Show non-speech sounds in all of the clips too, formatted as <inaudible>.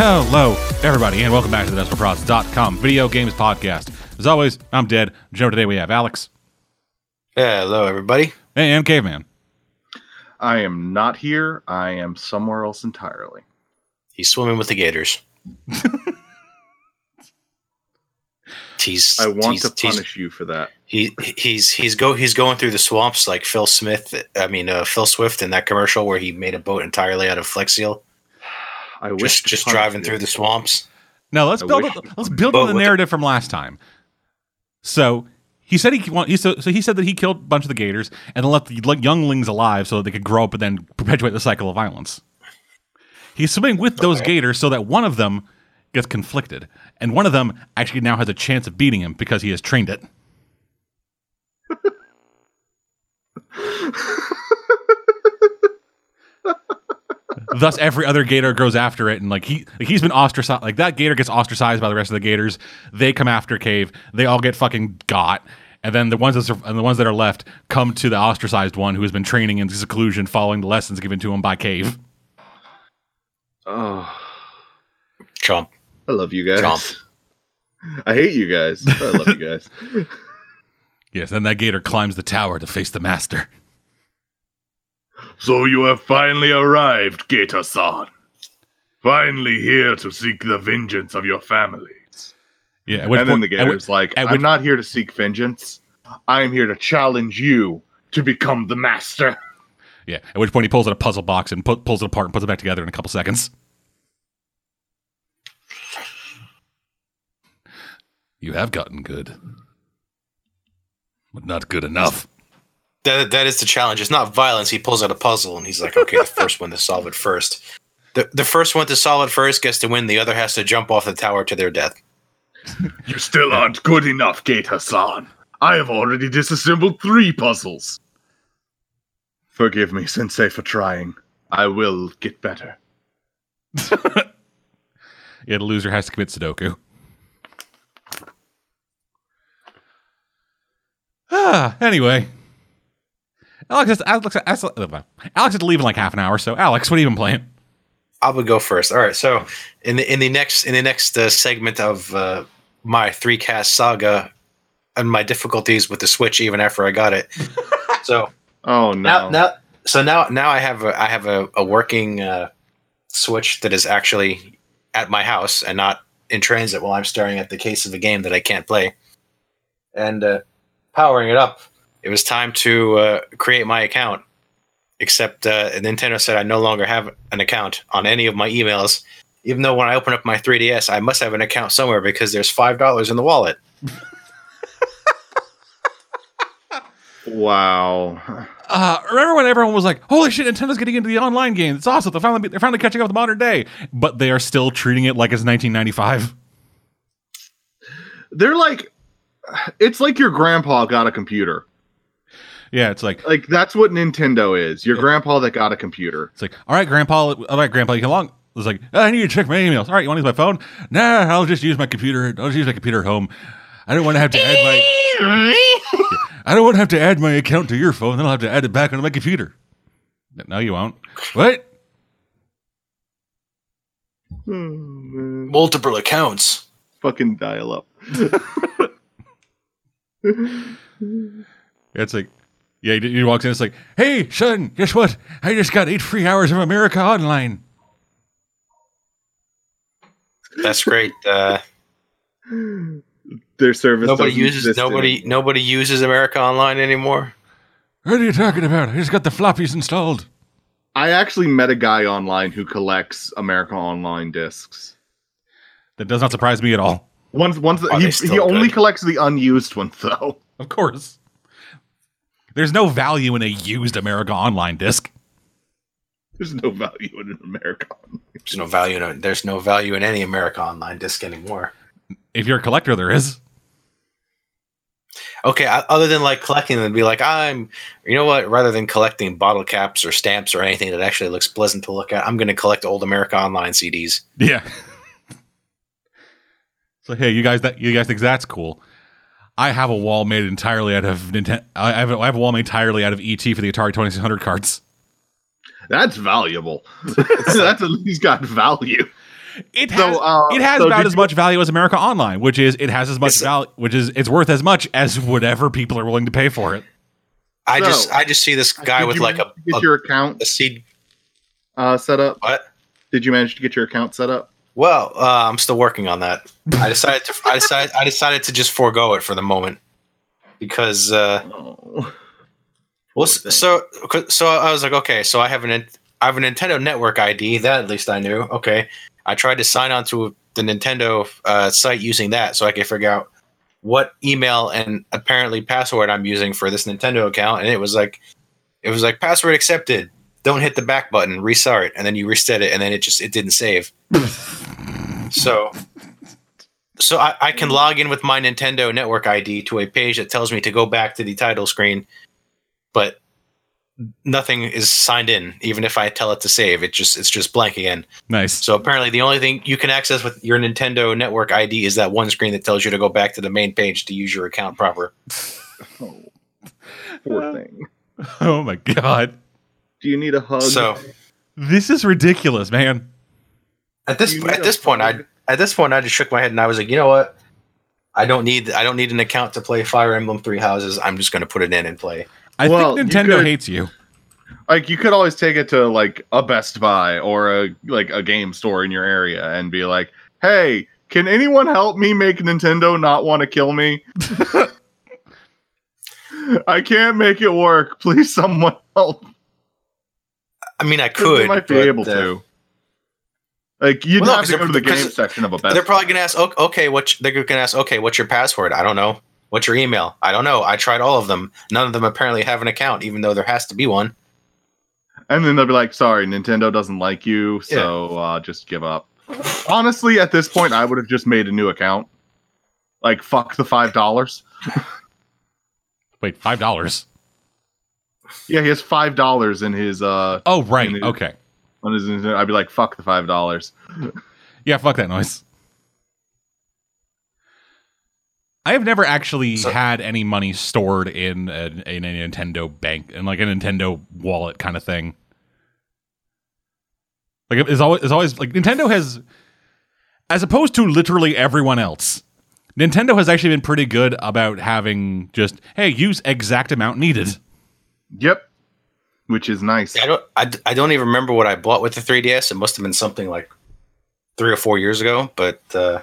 Hello, everybody, and welcome back to the DesperatProds.com video games podcast. As always, I'm Dead. Joe, today we have Alex Hello, everybody. and Caveman. I am not here. I am somewhere else entirely. He's swimming with the gators. <laughs> he's, I want he's, to he's- punish you for that. He he's he's go he's going through the swamps like Phil Smith. I mean uh, Phil Swift in that commercial where he made a boat entirely out of Flex Seal. I wish Just to just driving you. through the swamps. No, let's I build wish- let's build on the with the- narrative from last time. So he said he want he so, so he said that he killed a bunch of the gators and then let the younglings alive so that they could grow up and then perpetuate the cycle of violence. He's swimming with those Okay. gators so that one of them gets conflicted, and one of them actually now has a chance of beating him because he has trained it. <laughs> Thus, every other gator goes after it, and like he, like he's been ostracized. Like that gator gets ostracized by the rest of the gators. They come after Cave. They all get fucking got, and then the ones that sur- and the ones that are left come to the ostracized one who has been training in seclusion, following the lessons given to him by Cave. Oh, Chomp. I love you guys. Chomp. I hate you guys. I love you guys. <laughs> Yes, and that gator climbs the tower to face the master. So you have finally arrived, Gator-san. Finally here to seek the vengeance of your families. Yeah, at which and then point- the at which- like, I'm not here to seek vengeance. I am here to challenge you to become the master. yeah, at which point he pulls out a puzzle box and pu- pulls it apart and puts it back together in a couple seconds. You have gotten good, but not good enough. That that is the challenge. It's not violence. He pulls out a puzzle and he's like, okay, the first one to solve it first. The the first one to solve it first gets to win. The other has to jump off the tower to their death. You still aren't good enough, Gator-san. I have already disassembled three puzzles. Forgive me, Sensei, for trying. I will get better. <laughs> Yeah, the loser has to commit Sudoku. Ah, <sighs> anyway. Alex has, Alex, Alex, Alex had to leave in like half an hour, so Alex, what have you been playing? I would go first. All right. So in the in the next in the next uh, segment of uh, my three cast saga and my difficulties with the Switch, even after I got it. <laughs> so Oh no. now now so now now I have a I have a, a working uh, Switch that is actually at my house and not in transit while I'm staring at the case of a game that I can't play. And uh, powering it up, it was time to uh, create my account. Except uh, Nintendo said I no longer have an account on any of my emails. Even though when I open up my 3DS, I must have an account somewhere because there's five dollars in the wallet. <laughs> wow. Uh, remember when everyone was like, "Holy shit, Nintendo's getting into the online game! It's awesome! They're finally they're finally catching up with the modern day." But they are still treating it like it's 1995. They're like, it's like your grandpa got a computer. Yeah, it's like Like that's what Nintendo is. Your grandpa that got a computer. it's like, all right, Grandpa, all right, Grandpa, you can log. It's like, "Oh, I need to check my emails. All right, you want to use my phone? Nah, I'll just use my computer. I'll just use my computer at home. I don't want to have to add my. I don't want to have to add my account to your phone. Then I'll have to add it back onto my computer. No, you won't. What? Multiple accounts. Fucking dial up. <laughs> It's like, yeah, he, he walks in. It's like, hey, son, guess what? I just got eight free hours of America Online. That's great. Uh, Their service. nobody uses nobody anymore. nobody uses America Online anymore. What are you talking about? I just got the floppies installed. I actually met a guy online who collects America Online discs. That does not surprise me at all. Once, once Are he, he only collects the unused ones though. Of course. There's no value in a used America Online disc. There's no value in an America. Online. There's no value in it. There's no value in any America Online disc anymore. If you're a collector, there is. Okay, other than like collecting them, be like, I'm, you know what? Rather than collecting bottle caps or stamps or anything that actually looks pleasant to look at, I'm going to collect old America Online CDs. Yeah. <laughs> so hey, you guys, that you guys think that's cool? I have a wall made entirely out of Nintendo. I have, a, I have a wall made entirely out of ET for the Atari 2600 cards. That's valuable. <laughs> That's at least got value. It has So, uh, it has so about as you- much value as America Online, which is it has as much value, which is it's worth as much as whatever people are willing to pay for it. I So, just I just see this guy with like a, manage get a, your account a seed. uh, set up. What? Did you manage to get your account set up? Well, uh, I'm still working on that. I decided to I decided I decided to just forego it for the moment because uh, Oh. well, so so I was like, okay, so I have an I have a Nintendo Network ID that at least I knew. Okay, I tried to sign on to the Nintendo uh, site using that so I could figure out what email and apparently password I'm using for this Nintendo account, and it was like it was like password accepted. Don't hit the back button, restart, and then you reset it, and then it just it didn't save. <laughs> so so I, I can log in with my Nintendo Network ID to a page that tells me to go back to the title screen, but nothing is signed in. Even if I tell it to save, it just it's just blank again. Nice. So apparently, the only thing you can access with your Nintendo Network ID is that one screen that tells you to go back to the main page to use your account proper. Oh, <laughs> poor thing. Oh my god. Do you need a hug? So This is ridiculous, man. At this at this point, I at this point I just shook my head and I was like, you know what? I don't need I don't need an account to play Fire Emblem Three Houses. I'm just going to put it in and play. I Well, think you Nintendo could- hates you. like you could always take it to like a Best Buy or a like a game store in your area and be like, "Hey, can anyone help me make Nintendo not want to kill me? <laughs> I can't make it work. Please, someone help." I mean, I could. they might be but, able uh, to. Like you'd Well, no, to go to the they're- game section of a Best. They're probably going to ask, "O- okay, what they're going to ask, okay, what's your password? I don't know. What's your email? I don't know. I tried all of them. None of them apparently have an account, even though there has to be one. and then they'll be like, "Sorry, Nintendo doesn't like you, so uh, just give up." Honestly, at this point, I would have just made a new account. Like fuck the five dollars. <laughs> Wait, five dollars. Yeah, he has five dollars in his uh Oh right. And it- Okay. On his. I'd be like, fuck the five dollars. Yeah, fuck that noise. I have never actually So- had any money stored in a, in a Nintendo bank and like a Nintendo wallet kind of thing. Like it's always it's always like Nintendo has, as opposed to literally everyone else, Nintendo has actually been pretty good about having just hey use exact amount needed. Yep, which is nice. I don't. I, I don't even remember what I bought with the 3DS. It must have been something like three or four years ago. But uh,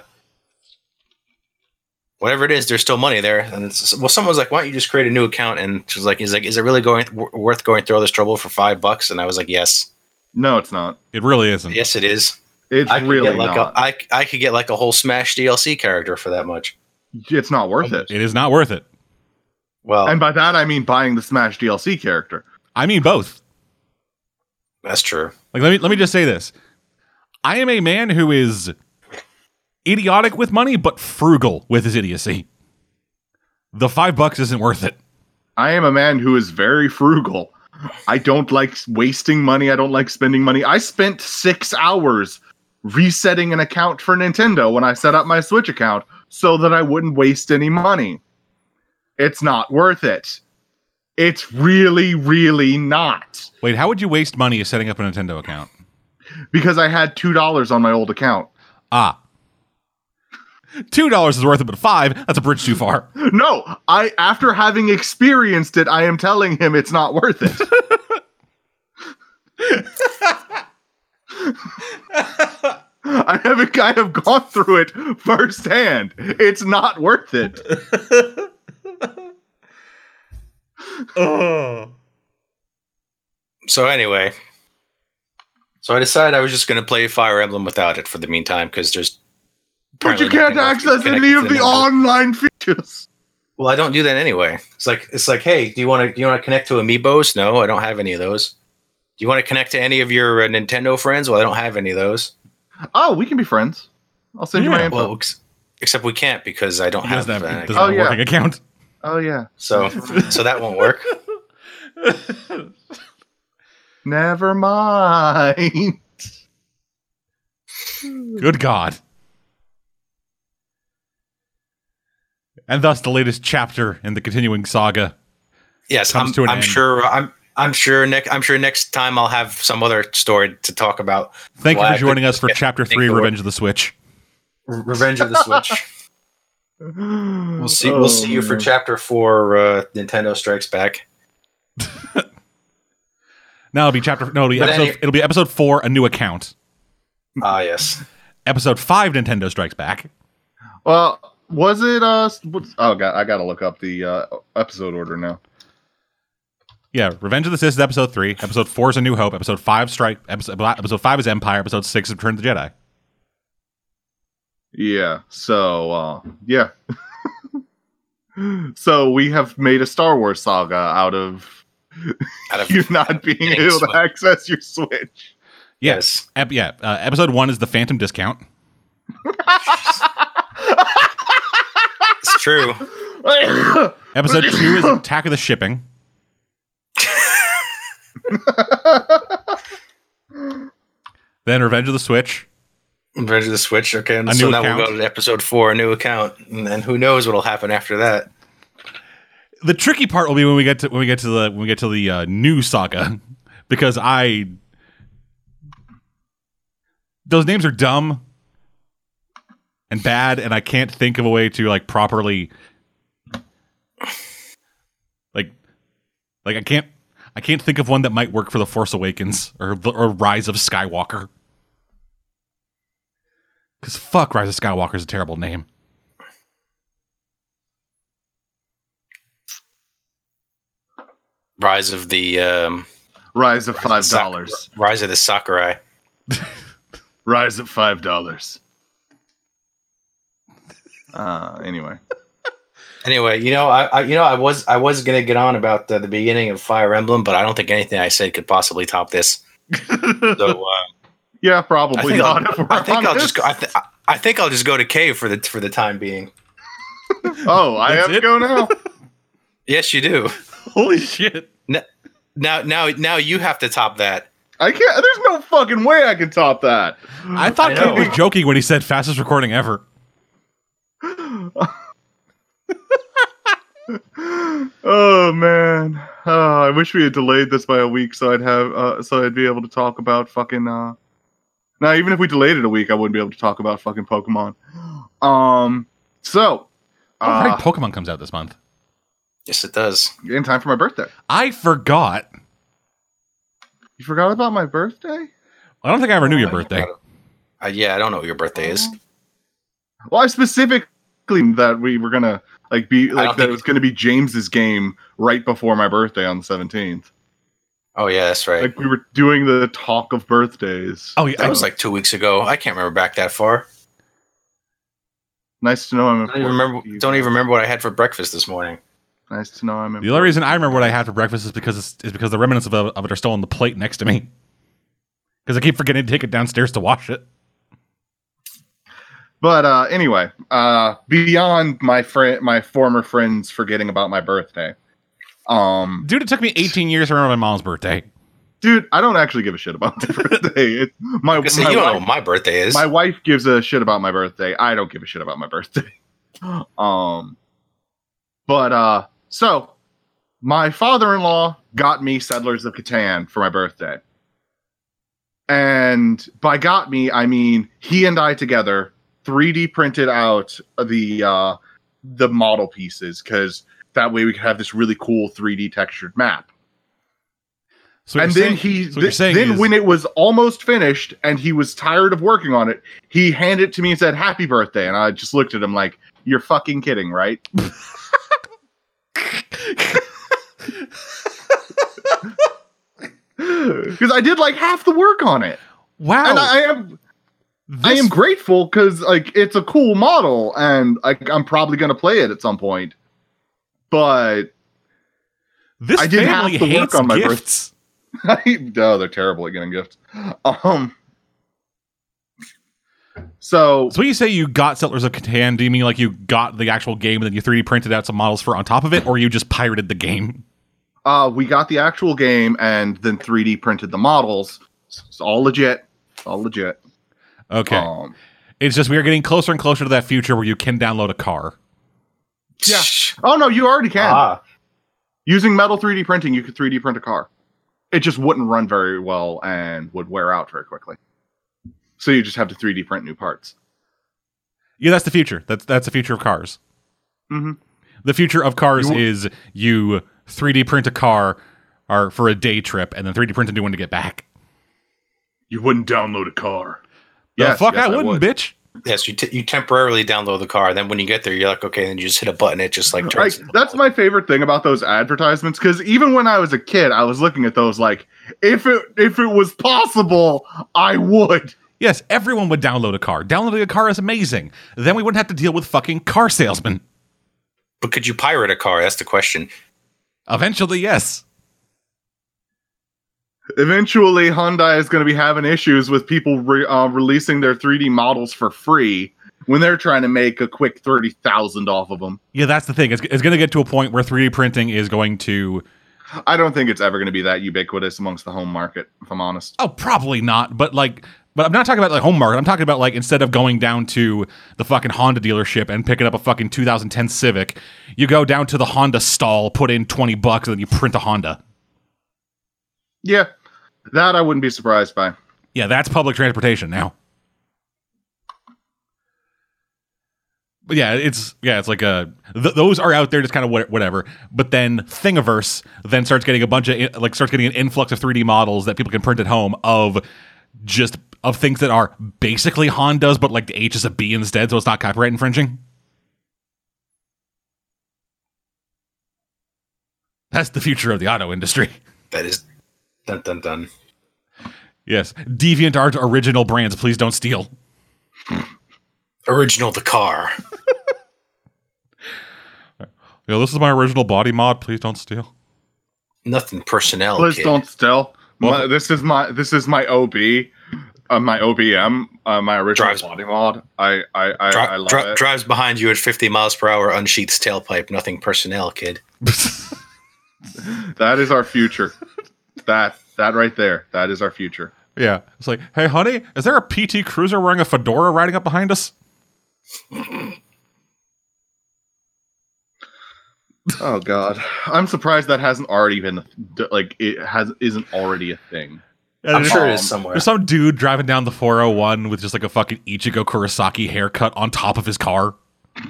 whatever it is, there's still money there. And it's, well, someone was like, "Why don't you just create a new account?" And she was like, "Is like, is it really going w- worth going through all this trouble for five bucks?" And I was like, "Yes, No, it's not. It really isn't. yes, it is. It's I could really get like not. a I, I could get like a whole Smash DLC character for that much. it's not worth it. It is not worth it. Well, And by that I mean buying the Smash DLC character. I mean both. that's true. Like let me let me just say this. I am a man who is idiotic with money, but frugal with his idiocy. The five bucks isn't worth it. I am a man who is very frugal. I don't like wasting money. I don't like spending money. I spent six hours resetting an account for Nintendo when I set up my Switch account so that I wouldn't waste any money. It's not worth it. It's really, really not. Wait, how would you waste money setting up a Nintendo account? Because I had $2 on my old account. Ah. Two dollars is worth it, but five, that's a bridge too far. <laughs> No, I after having experienced it, I am telling him it's not worth it. <laughs> I have I have gone through it firsthand. It's not worth it. <laughs> So anyway, so I decided I was just going to play Fire Emblem without it for the meantime because there's. But you can't access any of the Nintendo. online features. Well, I don't do that anyway. It's like it's like, hey, do you want to do you want to connect to Amiibos? No, I don't have any of those. Do you want to connect to any of your uh, Nintendo friends? Well, I don't have any of those. Oh, we can be friends. I'll send you my Yeah, info. Well, ex- except we can't because I don't He have. doesn't have, uh, he doesn't Oh, have a yeah. working account. Oh yeah. so so that won't work. <laughs> Never mind. Good God. And thus the latest chapter in the continuing saga. Yes, Comes I'm, to an I'm end. sure. I'm I'm sure next. I'm sure next time I'll have some other story to talk about. Thank you for joining us for Chapter Three: Revenge of the Switch. Revenge of the Switch. <laughs> We'll see. Oh, we'll see you for chapter four. Uh, Nintendo Strikes Back. <laughs> Now it'll be chapter. No, it'll be episode. any- it'll be episode four, a new account. Ah, yes. Episode five, Nintendo Strikes Back. Well, was it? Uh, oh, God, I gotta look up the uh, episode order now. Yeah, Revenge of the Sith is episode three. Episode four is A New Hope. Episode five, Strike. Episode, episode five is Empire. Episode six is Return of the Jedi. Yeah. So, uh, yeah. <laughs> so we have made a Star Wars saga out of Out of <laughs> you not being Getting able to access your Switch. yes. Ep- yeah, uh, episode one is the Phantom Discount. It's true. <laughs> Episode two is Attack of the Shipping. Then Revenge of the Switch. Of the Switch. Okay, and so now we'll go to episode four, a new account, and then who knows what'll happen after that. The tricky part will be when we get to when we get to the when we get to the uh, new saga, <laughs> because I those names are dumb and bad, and I can't think of a way to like properly like like I can't I can't think of one that might work for the Force Awakens or or Rise of Skywalker. Because fuck, Rise of Skywalker is a terrible name. Rise of the um, Rise of five dollars. Rise of the Sakurai. <laughs> Rise of five dollars. Uh, anyway, Anyway, you know, I, I you know I was I was gonna get on about the, the beginning of Fire Emblem, but I don't think anything I said could possibly top this. <laughs> So uh, yeah, I probably think, not. I'll, <laughs> I think I'll just go. I, th- I think I'll just go to cave for the for the time being. <laughs> oh, I That's have to go now. <laughs> Yes, you do. Holy shit. Now, now, now you have to top that. I can't. There's no fucking way I can top that. I thought I Kate was joking when he said fastest recording ever. oh man, oh, I wish we had delayed this by a week so I'd have uh, so I'd be able to talk about fucking. Uh... Now, even if we delayed it a week, I wouldn't be able to talk about fucking Pokemon. Um, so Oh, uh, right, Pokemon comes out this month. Yes, it does. in time for my birthday. I forgot. You forgot about my birthday? I don't think I ever knew your I birthday. forgot. Uh, yeah, I don't know what your birthday is. Well, I specifically that we were gonna like be like that it was gonna be James's game right before my birthday on the seventeenth. Oh yeah, that's right. Like we were doing the talk of birthdays. Oh, yeah. that was like two weeks ago. I can't remember back that far. Nice to know I'm I don't even remember. to Don't even remember what I had for breakfast this morning. Nice to know I'm the only reason I remember what I had for breakfast is because it's, is because the remnants of, of it are still on the plate next to me. Because I keep forgetting to take it downstairs to wash it. But uh, anyway, uh, beyond my friend, my former friends forgetting about my birthday, um, Dude, it took me 18 years to remember my mom's birthday. dude, I don't actually give a shit about the <laughs> birthday. It, my Because you my don't know what my birthday is. my wife gives a shit about my birthday. I don't give a shit about my birthday. <laughs> um, but uh, so my father-in-law got me Settlers of Catan for my birthday, and by got me, I mean he and I together 3D printed out the uh, the model pieces because that way we could have this really cool 3D textured map. So and then saying- he, so th- then is- when it was almost finished and he was tired of working on it, he handed it to me and said, "Happy birthday!" And I just looked at him like, "You're fucking kidding, right?" <laughs> Because I did like half the work on it, wow. and I am I am grateful because like it's a cool model, and like I'm probably gonna play it at some point. But this I did half family the work hates on my birth- gifts. <laughs> oh, they're terrible at getting gifts. Um. So So when you say you got Settlers of Catan, do you mean like you got the actual game and then you 3D printed out some models for on top of it, or you just pirated the game? uh, we got the actual game and then 3D printed the models. It's all legit. It's all legit. Okay. Um, It's just we are getting closer and closer to that future where you can download a car. Yeah. oh no, you already can. Ah, Using metal 3D printing, you could 3D print a car. it just wouldn't run very well and would wear out very quickly. So you just have to 3D print new parts. Yeah, that's the future. That's that's the future of cars. hmm The future of cars You- is you 3D print a car or for a day trip and then 3D print a new one to get back. You wouldn't download a car. Yes, fuck yes, I I wouldn't, would. bitch. Yes, you t- you temporarily download the car. Then when you get there, you're like, okay, then you just hit a button. It just like Like, turns. that's my favorite thing about those advertisements because even when I was a kid, I was looking at those like, if it if it was possible, I would. Yes, everyone would download a car. Downloading a car is amazing. Then we wouldn't have to deal with fucking car salesmen. But could you pirate a car? That's the question. Eventually, yes. Eventually, Hyundai is going to be having issues with people re- uh, releasing their 3D models for free when they're trying to make a quick thirty thousand off of them. Yeah, that's the thing. It's, it's going to get to a point where 3D printing is going to. I don't think it's ever going to be that ubiquitous amongst the home market, if I'm honest. Oh, probably not. But like, but I'm not talking about like home market. I'm talking about like instead of going down to the fucking Honda dealership and picking up a fucking 2010 Civic, you go down to the Honda stall, put in 20 bucks, and then you print a Honda. Yeah, that I wouldn't be surprised by. Yeah, that's public transportation now. But yeah, it's yeah, it's like a th- those are out there just kind of what, whatever. But then Thingiverse then starts getting a bunch of like starts getting an influx of 3D models that people can print at home of just of things that are basically Hondas, but like the H is a B instead, so it's not copyright infringing. That's the future of the auto industry. That is dun dun dun. Yes, DeviantArt original brands, please don't steal. Original the car. <laughs> Yeah, this is my original body mod. Please don't steal. Nothing personnel. Please kid. don't still. Well- My, this is my this is my OB, uh, my OBM, uh, my original Drives- body mod. I I I, Dri- I love dri- it. drives behind you at 50 miles per hour, unsheaths tailpipe. Nothing personnel, kid. <laughs> That is our future. That that right there. That is our future. yeah, it's like, hey, honey, is there a PT Cruiser wearing a fedora riding up behind us? <laughs> Oh God, I'm surprised that hasn't already been like it has isn't already a thing. And I'm sure it um, is somewhere. There's some dude driving down the 401 with just like a fucking Ichigo Kurosaki haircut on top of his car. <laughs>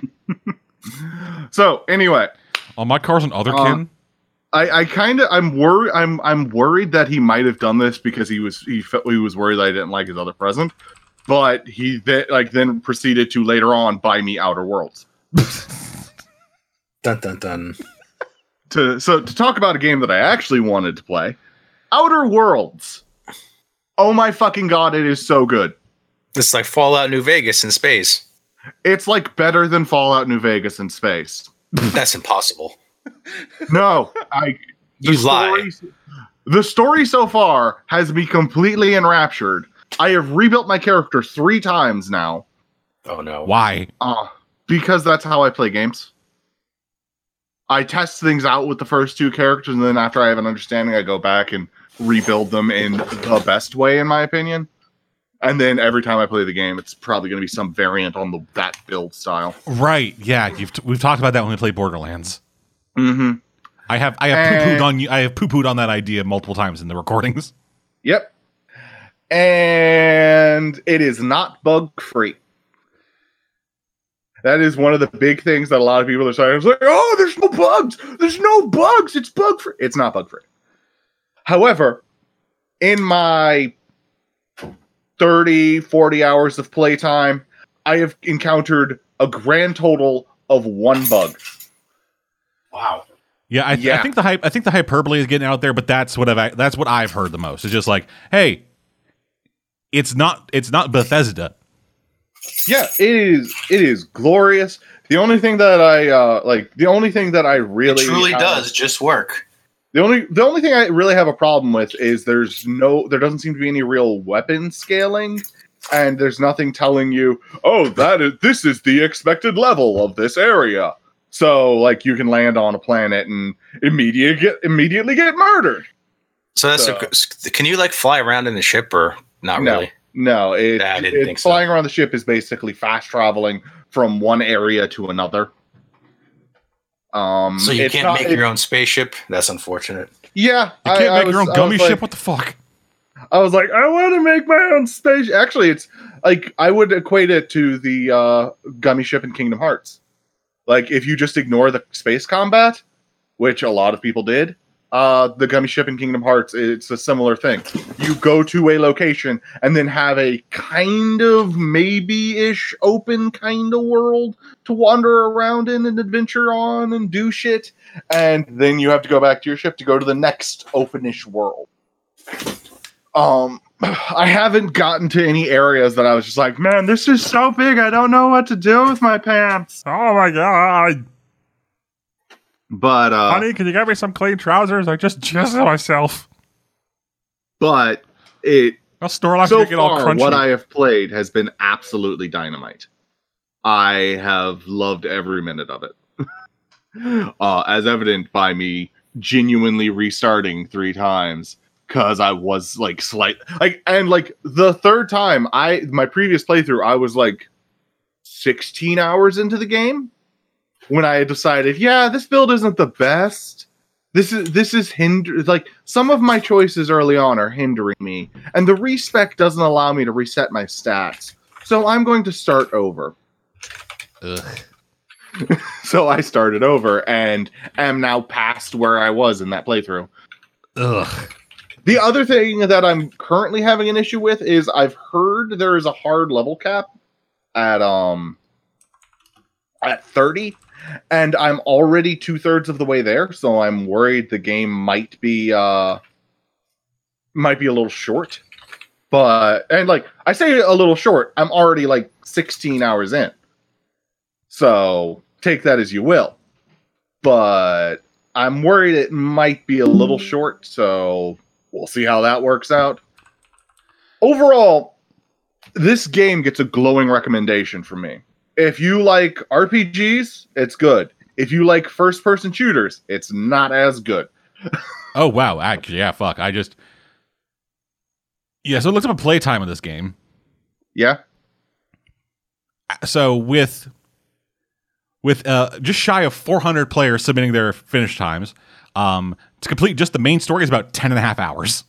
So anyway, Oh, my car's an other Uh, kin. I, I kind of I'm worried I'm I'm worried that he might have done this because he was he felt he was worried that I didn't like his other present, but he then like then proceeded to later on buy me Outer Worlds. Dun dun dun. To so to talk about a game that I actually wanted to play, Outer Worlds. Oh my fucking god, it is so good. It's like Fallout New Vegas in space. It's like better than Fallout New Vegas in space. That's impossible. No, I You lie. story, the story so far has me completely enraptured. I have rebuilt my character three times now. Oh no. Why? Uh, because that's how I play games. I test things out with the first two characters, and then after I have an understanding, I go back and rebuild them in the best way, in my opinion. And then every time I play the game, it's probably going to be some variant on the that build style. Right. Yeah, you've t- we've talked about that when we played Borderlands. Mm-hmm. I have I have poo pooed on you. I have poo pooed on that idea multiple times in the recordings. <laughs> Yep. And it is not bug free. That is one of the big things that a lot of people are saying. It's like, oh, there's no bugs. There's no bugs. It's bug free. It's not bug free. However, in my 30, 40 hours of playtime, I have encountered a grand total of one bug. Wow. Yeah, I, I think the hype. I think the hyperbole is getting out there, but that's what I've that's what I've heard the most. It's just like, hey, it's not it's not Bethesda. Yeah, it is. It is glorious. The only thing that I uh like, the only thing that I really it truly have- does just work. The only the only thing I really have a problem with is there's no there doesn't seem to be any real weapon scaling, and there's nothing telling you, oh, that is this is the expected level of this area. So like you can land on a planet and immediate get immediately get murdered. So that's So- a, can you like fly around in the ship or not No. really? No, it, Yeah, I didn't it- think so. flying around the ship is basically fast traveling from one area to another. Um, So you can't not- make it- your own spaceship. That's unfortunate. Yeah, You can't I- I make your own gummy was like- ship. What the fuck? I was like, I want to make my own space. Actually, it's like I would equate it to the uh, gummy ship in Kingdom Hearts. Like if you just ignore the space combat, which a lot of people did, uh, the gummy ship in Kingdom Hearts, it's a similar thing. You go to a location and then have a kind of maybe-ish open kind of world to wander around in and adventure on and do shit, and then you have to go back to your ship to go to the next openish world um <sighs> I haven't gotten to any areas that I was just like, man, this is so big, I don't know what to do with my pants. Oh my god, But uh honey, can you get me some clean trousers? I just jizzed myself. but it I'll store like so get all far crunchy. what I have played has been absolutely dynamite. I have loved every minute of it. <laughs> uh as evident by me genuinely restarting 3 times cuz I was like slight like and like the third time I my previous playthrough I was like 16 hours into the game when I decided, yeah, this build isn't the best. This is this is hinder like some of my choices early on are hindering me, and the respec doesn't allow me to reset my stats. So I'm going to start over. Ugh. <laughs> So I started over and am now past where I was in that playthrough. Ugh. The other thing that I'm currently having an issue with is I've heard there is a hard level cap at um at 30, and I'm already two thirds of the way there, so I'm worried the game might be uh might be a little short. But and like I say a little short, I'm already like 16 hours in. So take that as you will. But I'm worried it might be a little short, so we'll see how that works out. Overall, this game gets a glowing recommendation from me. If you like RPGs, it's good. If you like first person shooters, it's not as good. <laughs> Oh wow, actually, yeah, fuck. I just yeah. So it looks up a playtime of this game. Yeah? So with with uh just shy of 400 players submitting their finish times, um, to complete just the main story is about 10 and a half hours.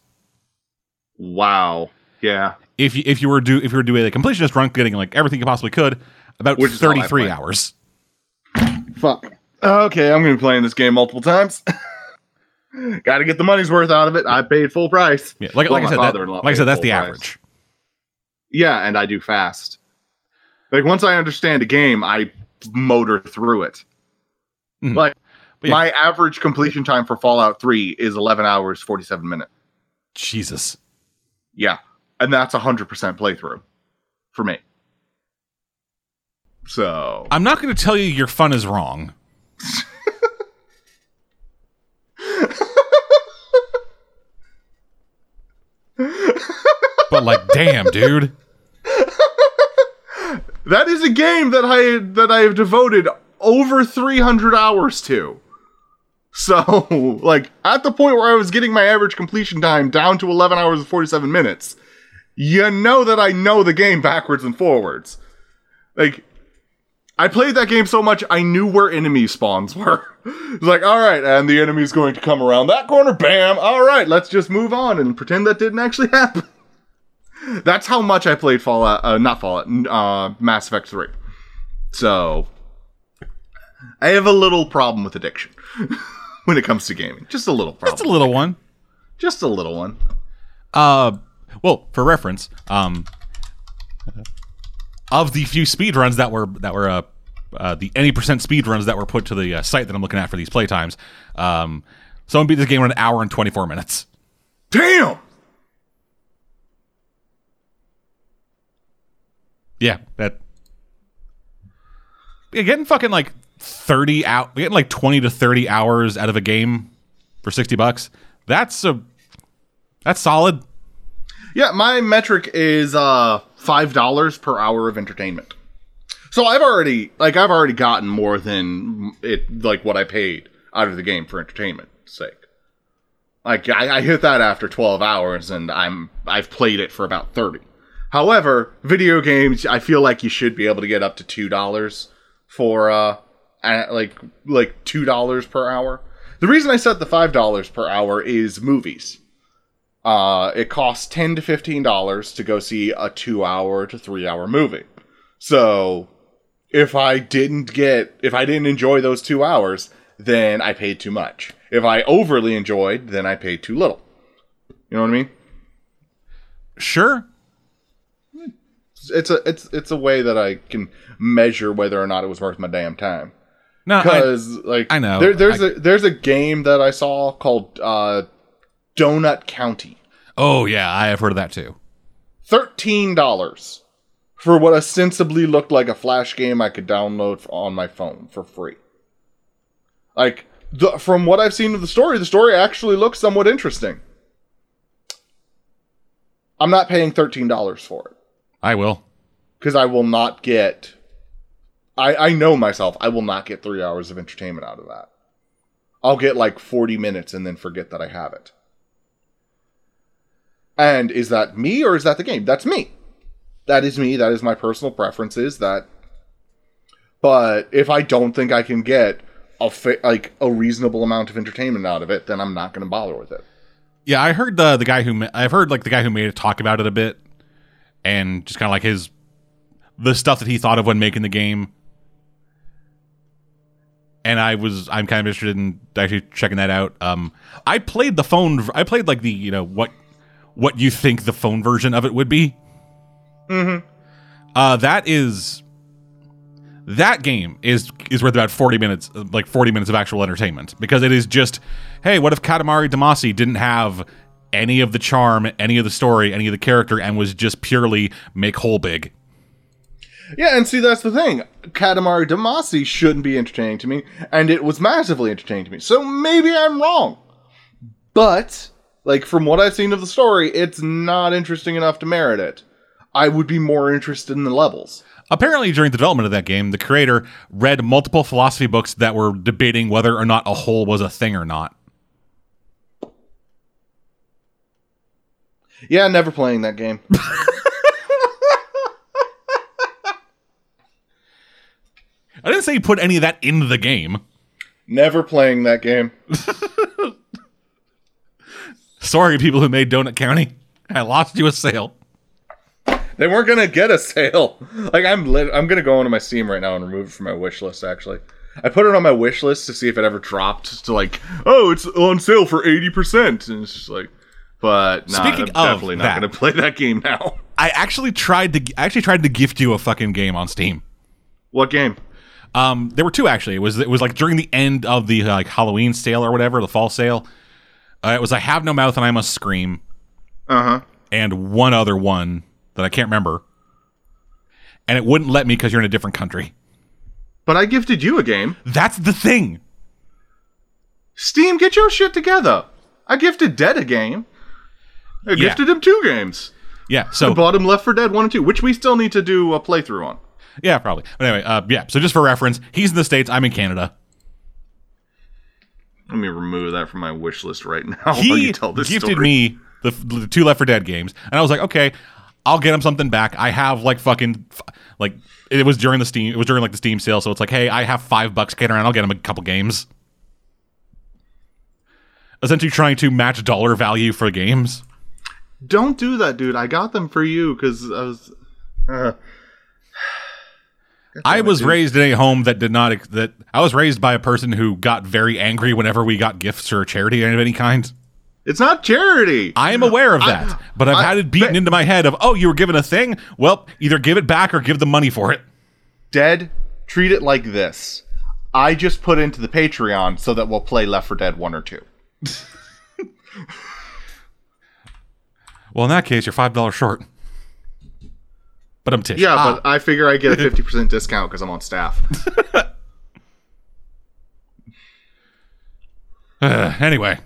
Wow. Yeah. If you if you were do if you were doing a completionist run, getting like everything you possibly could, about Which is how I 33 hours. Fuck. Okay, I'm going to be playing this game multiple times. <laughs> Got to get the money's worth out of it. I paid full price. Yeah, like Well, like I said, that, like I said, that's the price. average. Yeah, and I do fast. Like once I understand a game, I motor through it. Mhm. Like But yeah. my average completion time for Fallout 3 is 11 hours 47 minutes. Jesus. Yeah, and that's a 100% playthrough for me. So, I'm not going to tell you your fun is wrong. <laughs> but like, damn, dude. that is a game that I that I have devoted over 300 hours to. So, <laughs> like at the point where I was getting my average completion time down to 11 hours and 47 minutes, you know that I know the game backwards and forwards. Like I played that game so much I knew where enemy spawns <laughs> were. It's like, all right, and the enemy's going to come around that corner. Bam! All right, let's just move on and pretend that didn't actually <laughs> happen. That's how much I played Fallout, uh, not Fallout, uh, Mass Effect 3. So, I have a little problem with addiction when it comes to gaming. Just a little problem. Just a little one. Just a little one. Uh, well, for reference, um, of the few speed runs that were that were uh, uh, the any percent speed runs that were put to the uh, site that I'm looking at for these playtimes, um, someone beat this game in an hour and 24 minutes. Damn! Yeah, that. Yeah, getting fucking like 30 out, getting like 20 to 30 hours out of a game for 60 bucks. That's a that's solid. Yeah, my metric is uh five dollars per hour of entertainment. So I've already like I've already gotten more than it like what I paid out of the game for entertainment sake. Like I, I hit that after twelve hours, and I'm I've played it for about thirty. However, video games I feel like you should be able to get up to two dollars for uh uh, like like two dollars per hour. The reason I set the five dollars per hour is movies. Uh, it costs ten to fifteen dollars to go see a two-hour to three-hour movie. So, if I didn't get, if I didn't enjoy those two hours, then I paid too much. If I overly enjoyed, then I paid too little. You know what I mean? Sure. It's a it's it's a way that I can measure whether or not it was worth my damn time. No, because like I know. there, there's I- a there's a game that I saw called uh, Donut County. oh yeah, I have heard of that too. Thirteen dollars for what ostensibly looked like a flash game I could download on my phone for free. Like the, from what I've seen of the story, the story actually looks somewhat interesting. I'm not paying thirteen dollars for it I will. because I will not get. I I know myself. I will not get three hours of entertainment out of that. I'll get like forty minutes and then forget that I have it. And is that me or is that the game? That's me. That is me. That is my personal preferences. That. But if I don't think I can get a like a reasonable amount of entertainment out of it, then I'm not going to bother with it. Yeah, I heard the the guy who ma- I've heard like the guy who made it talk about it a bit, and just kind of like his the stuff that he thought of when making the game. And I was I'm kind of interested in actually checking that out. Um, I played the phone. I played like the you know what what you think the phone version of it would be. Mm-hmm. Uh, that is that game is is worth about 40 minutes like 40 minutes of actual entertainment because it is just hey what if katamari damacy didn't have any of the charm any of the story any of the character and was just purely make whole big Yeah, and see that's the thing. Katamari Damacy shouldn't be entertaining to me, and it was massively entertaining to me. So maybe I'm wrong. But like from what I've seen of the story, it's not interesting enough to merit it. I would be more interested in the levels. apparently during the development of that game the creator read multiple philosophy books that were debating whether or not a hole was a thing or not Yeah, never playing that game. <laughs> i didn't say you put any of that in the game never playing that game. <laughs> sorry people who made donut county i lost you a sale They weren't gonna get a sale. Like I'm lit- I'm gonna go onto my Steam right now and remove it from my wish list. Actually, I put it on my wish list to see if it ever dropped to like, oh, it's on sale for eighty percent, and it's just like, but nah, Speaking I'm definitely not that- gonna play that game now. i actually tried to I actually tried to gift you a fucking game on steam What game? Um, there were two actually. It was it was like during the end of the like Halloween sale or whatever, the fall sale. Uh, it was I have no mouth and I must scream, Uh huh. and one other one that I can't remember. And it wouldn't let me because you're in a different country. But I gifted you a game. That's the thing. Steam, get your shit together. I gifted Dead a game. I Yeah. gifted him two games. Yeah. I So bought him Left 4 Dead one and two, which we still need to do a playthrough on. Yeah, probably. But anyway, uh, yeah. So just for reference, he's in the states. I'm in Canada. Let me remove that from my wish list right now. <laughs> He you tell this gifted story. me the, the two Left 4 Dead games, and I was like, okay, I'll get him something back. I have like fucking like it was during the Steam. It was during like the Steam sale, so it's like, hey, I have five bucks kicking around. I'll get him a couple games. Essentially, trying to match dollar value for games. Don't do that, dude. I got them for you because I was. Uh, I was raised in a home that did not that I was raised by a person who got very angry whenever we got gifts or charity of any kind. it's not charity. I am aware of that, but I've I- had it beaten but- into my head of, oh, you were given a thing. Well, either give it back or give the money for it. Dead. Treat it like this. I just put into the Patreon so that we'll play Left 4 Dead one or two. <laughs> Well, in that case, you're five dollars short. But I'm Tish. Yeah, Ah. but I figure I get a <laughs> fifty percent discount because I'm on staff. <laughs> Uh, anyway,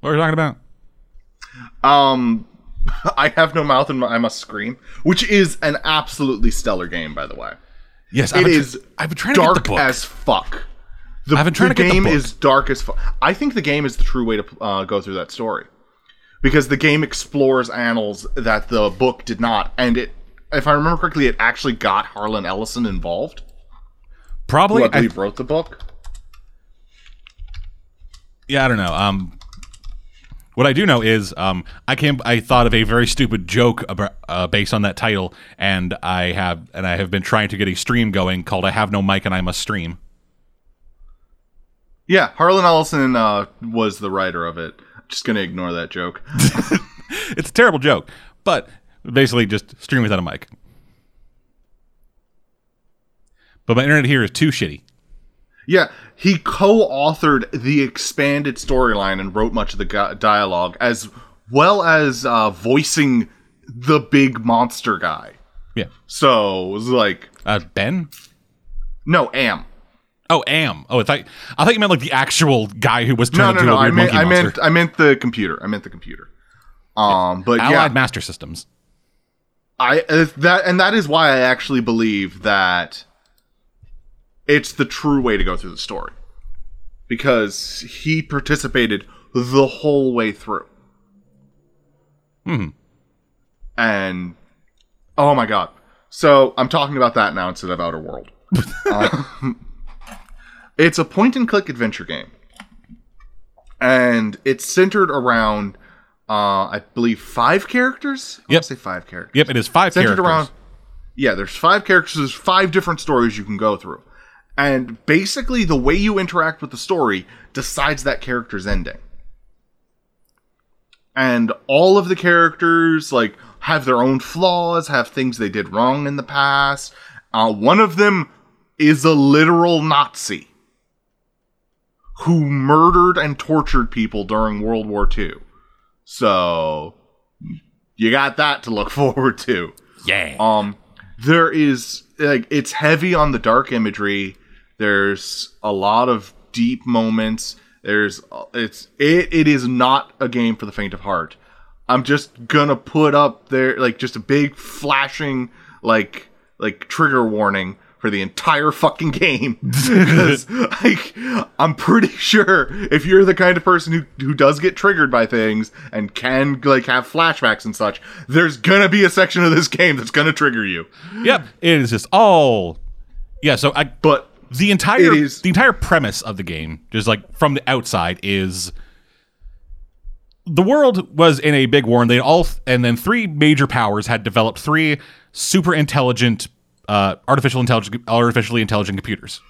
what are we talking about? Um, <laughs> I have no mouth and I must scream, which is an absolutely stellar game, by the way. Yes, It I've been, I've been trying to get dark the book. as fuck. The, I've been trying the to get the game book. is dark as fuck. I think the game is the true way to uh, go through that story because the game explores annals that the book did not, and it, if I remember correctly, it actually got Harlan Ellison involved. Probably, who I I- believe wrote the book. yeah, I don't know. Um, what I do know is, um, I came. I thought of a very stupid joke about, uh, based on that title, and I have and I have been trying to get a stream going called "I Have No Mic and I Must Stream." Yeah, Harlan Ellison uh, was the writer of it. Just gonna ignore that joke. <laughs> It's a terrible joke, but basically just stream without a mic. But my internet here is too shitty. Yeah, he co-authored the expanded storyline and wrote much of the dialogue, as well as uh, voicing the big monster guy. Yeah. So it was like, Uh, ben. no, Am. Oh, Am. Oh, I thought I thought you meant like the actual guy who was No, turned no, into no. a I weird meant, monkey I monster. meant, I meant the computer. I meant the computer. Um, but Allied yeah, Master Systems. I uh, that and that is why I actually believe that it's the true way to go through the story because he participated the whole way through. Hmm. And oh my god! So I'm talking about that now instead of Outer World. <laughs> Um, it's a point-and-click adventure game, and it's centered around, uh, I believe, five characters. I Yep. say five characters Yep, it is five centered characters. around yeah there's five characters there's five different stories you can go through and basically the way you interact with the story decides that character's ending and all of the characters like have their own flaws have things they did wrong in the past uh, one of them is a literal nazi who murdered and tortured people during world war ii so you got that to look <laughs> forward to yeah. um, there is like it's heavy on the dark imagery. There's a lot of deep moments. There's it's it, it is not a game for the faint of heart. I'm just gonna put up there like just a big flashing like like trigger warning for the entire fucking game <laughs> because like I'm pretty sure if you're the kind of person who who does get triggered by things and can like have flashbacks and such, there's gonna be a section of this game that's gonna trigger you. yep. It is just all. Yeah. So I But the entire the entire premise of the game, just like from the outside, is the world was in a big war, and they all and then three major powers had developed three super intelligent, uh, artificial intelligent, artificially intelligent computers,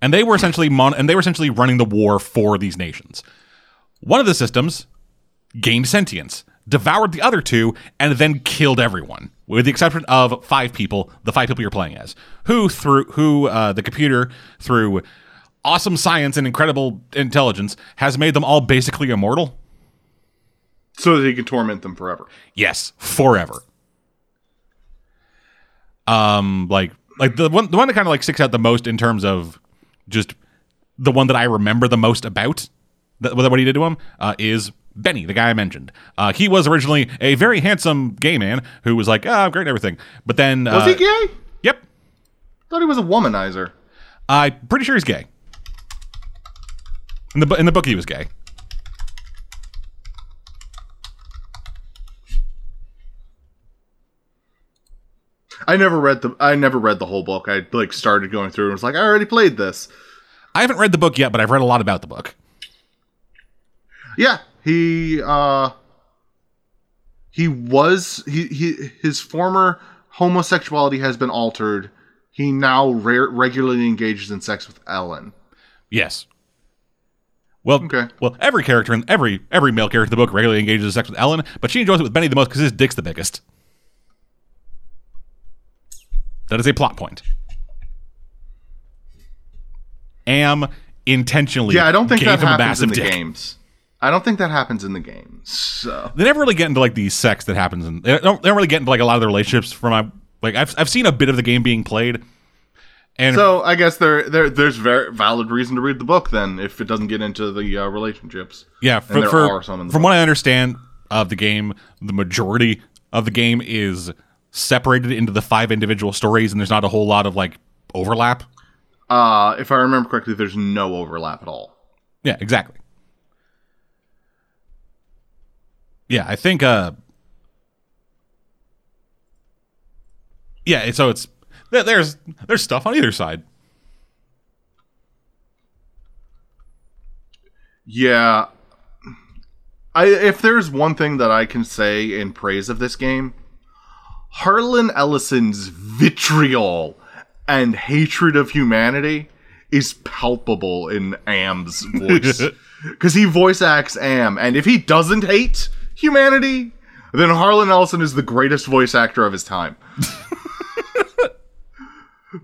and they were essentially mon- and they were essentially running the war for these nations. One of the systems gained sentience, devoured the other two, and then killed everyone, with the exception of five people, the five people you're playing as, who through who uh, the computer through awesome science and incredible intelligence has made them all basically immortal. so that he can torment them forever. Yes, forever. Um, like like the one the one that kind of like sticks out the most in terms of just the one that I remember the most about that what he did to him uh, is Benny, the guy I mentioned. Uh, he was originally a very handsome gay man who was like, "Oh, great, and everything," but then Was uh, he gay? Yep, thought he was a womanizer. I'm pretty sure he's gay. In the in the book, he was gay. I never read the I never read the whole book. I like started going through and was like, I already played this. I haven't read the book yet, but I've read a lot about the book. Yeah, he uh he was he, he his former homosexuality has been altered. He now re- regularly engages in sex with Ellen. Yes. Well, Okay. well, every character in every every male character in the book regularly engages in sex with Ellen, but she enjoys it with Benny the most because his dick's the biggest. That is a plot point. Am intentionally Yeah, I don't think that happens massive in the dick. games. I don't think that happens in the games. So They never really get into like the sex that happens in. They don't, they don't really get into like a lot of the relationships from my like I've I've seen a bit of the game being played, and So I guess there there there's very valid reason to read the book then if it doesn't get into the uh, relationships. Yeah, And for, there for- are some in the from book. what I understand of the game, the majority of the game is separated into the five individual stories, and there's not a whole lot of like overlap. Uh, if I remember correctly, there's no overlap at all. Yeah, exactly. Yeah, I think. uh Yeah, so it's There's there's stuff on either side. Yeah. I if there's one thing that I can say in praise of this game, Harlan Ellison's vitriol and hatred of humanity is palpable in Am's voice. <laughs> Cuz he voice acts Am and if he doesn't hate humanity, then Harlan Ellison is the greatest voice actor of his time. <laughs>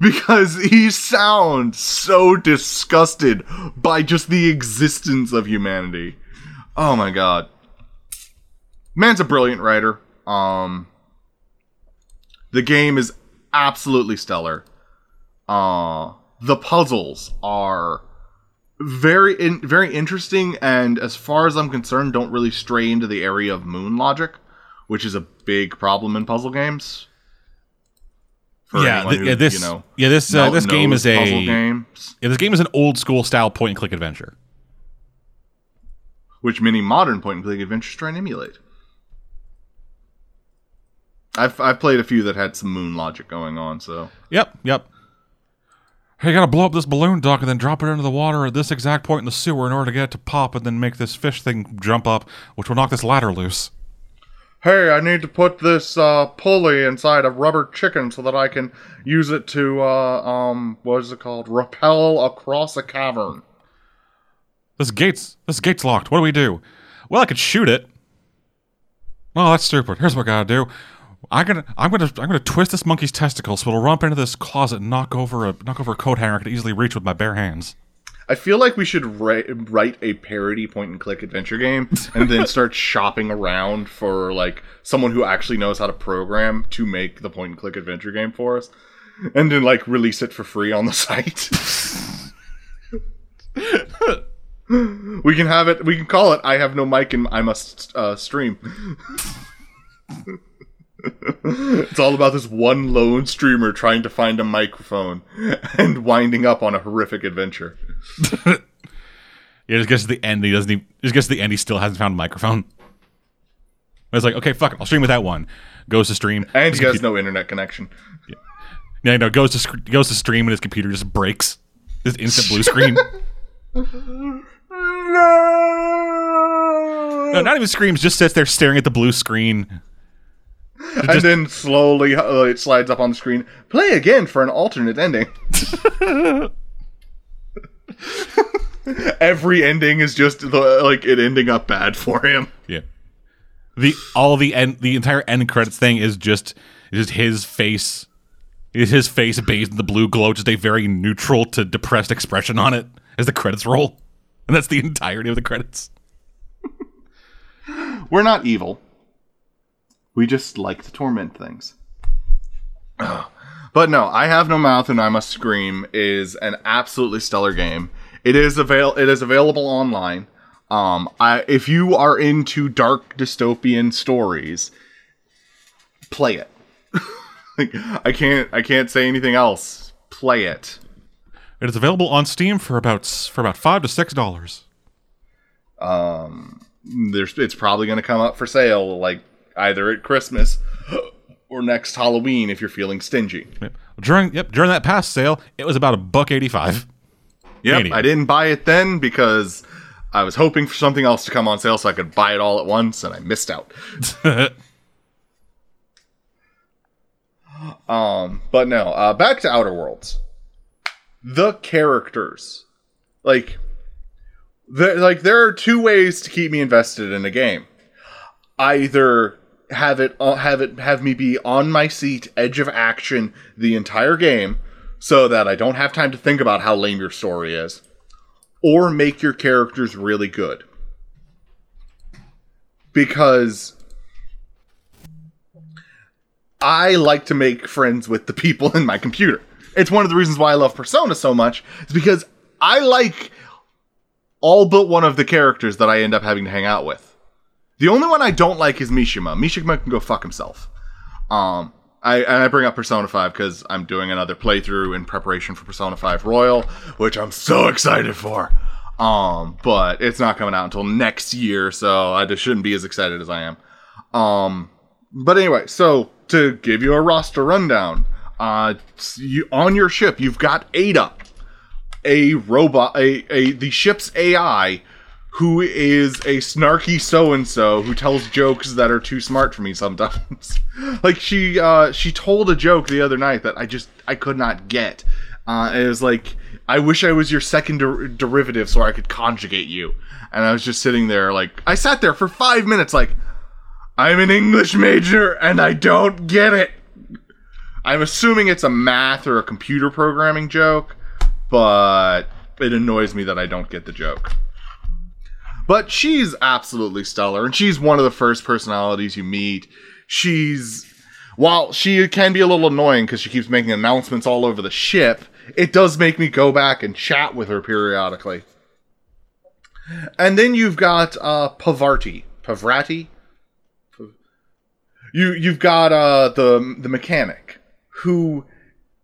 because he sounds so disgusted by just the existence of humanity. Oh my god. Man's a brilliant writer. Um the game is absolutely stellar. Uh the puzzles are very in, very interesting and as far as I'm concerned don't really stray into the area of moon logic, which is a big problem in puzzle games. Yeah, th- who, yeah, this you know, yeah this uh, this game is a games, yeah this game is an old school style point and click adventure. which many modern point and click adventures try and emulate. I've I've played a few that had some moon logic going on, so Yep, yep. Hey, you gotta blow up this balloon duck and then drop it into the water at this exact point in the sewer in order to get it to pop and then make this fish thing jump up, which will knock this ladder loose. hey, I need to put this uh, pulley inside a rubber chicken so that I can use it to uh, um what is it called? Rappel across a cavern. This gate's this gate's locked. What do we do? Well, I could shoot it. Oh, that's stupid. Here's what I gotta do. I'm gonna I'm gonna I'm gonna twist this monkey's testicles so it'll rump into this closet and knock over a knock over a coat hanger I could easily reach with my bare hands. I feel like we should write, write a parody point and click adventure game and then <laughs> start shopping around for like someone who actually knows how to program to make the point and click adventure game for us and then like release it for free on the <laughs> site. <laughs> we can have it we can call it I have no mic and I must uh, stream. <laughs> it's all about this one lone streamer trying to find a microphone and winding up on a horrific adventure. <laughs> Yeah, just gets to the end. He doesn't. Even, just gets to the end. He still hasn't found a microphone. But it's like, okay, fuck it. I'll stream with that one. Goes to stream. And his he has computer- no internet connection. Yeah, no. Goes to sc- goes to stream and his computer just breaks. This instant blue screen. no. <laughs> no, not even screams. Just sits there staring at the blue screen. And then slowly uh, it slides up on the screen. Play again for an alternate ending. <laughs> Every ending is just the, like it ending up bad for him. Yeah. The all the end the entire end credits thing is just is just his face is his face bathed in the blue glow, just a very neutral to depressed expression on it as the credits roll. And that's the entirety of the credits. We're not evil. We just like to torment things. But no, I have no mouth and I must scream is an absolutely stellar game. It is avail it is available online. Um, I if you are into dark dystopian stories, play it. <laughs> Like, I can't I can't say anything else. Play it. It is available on Steam for about for about five to six dollars. Um, There's it's probably going to come up for sale like either at Christmas or next Halloween if you're feeling stingy. Yep. During yep, during that past sale, it was about a buck eighty five. Yep. I didn't buy it then because I was hoping for something else to come on sale so I could buy it all at once, and I missed out. <laughs> um, but no, uh, back to Outer Worlds. The characters, like, there, like there are two ways to keep me invested in a game. Either have it uh, have it have me be on my seat, edge of action the entire game, so that I don't have time to think about how lame your story is, or make your characters really good. Because I like to make friends with the people in my computer. It's one of the reasons why I love Persona so much. Is because I like all but one of the characters that I end up having to hang out with. The only one I don't like is Mishima. Mishima can go fuck himself. Um, I and I bring up Persona 5 because I'm doing another playthrough in preparation for Persona 5 Royal, which I'm so excited for. Um, but it's not coming out until next year, so I just shouldn't be as excited as I am. Um, but anyway, so to give you a roster rundown, Uh, you, on your ship, you've got Ada, a robot, a, a the ship's AI, who is a snarky so and so who tells jokes that are too smart for me sometimes. <laughs> like she uh, she told a joke the other night that I just I could not get. Uh, it was like I wish I was your second der- derivative so I could conjugate you. And I was just sitting there like I sat there for five minutes like I'm an English major and I don't get it. I'm assuming it's a math or a computer programming joke, but it annoys me that I don't get the joke. But she's absolutely stellar, and she's one of the first personalities you meet. She's, while she can be a little annoying because she keeps making announcements all over the ship, it does make me go back and chat with her periodically. And then you've got uh, Pavarti. Pavrati? You you've got uh, the the mechanic who,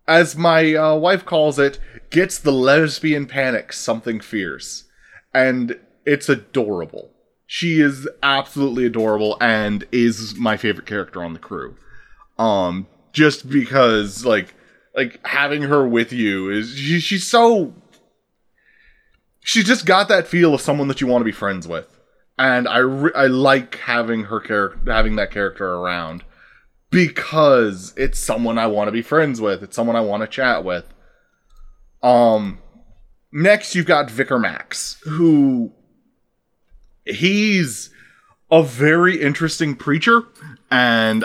as my uh, wife calls it, gets the lesbian panic something fierce, and it's adorable. She is absolutely adorable and is my favorite character on the crew. Um, just because like like having her with you is she, she's so she's just got that feel of someone that you want to be friends with and I re- I like having her character having that character around because it's someone I want to be friends with. It's someone I want to chat with. Um, next you've got Vicar Max, who he's a very interesting preacher, and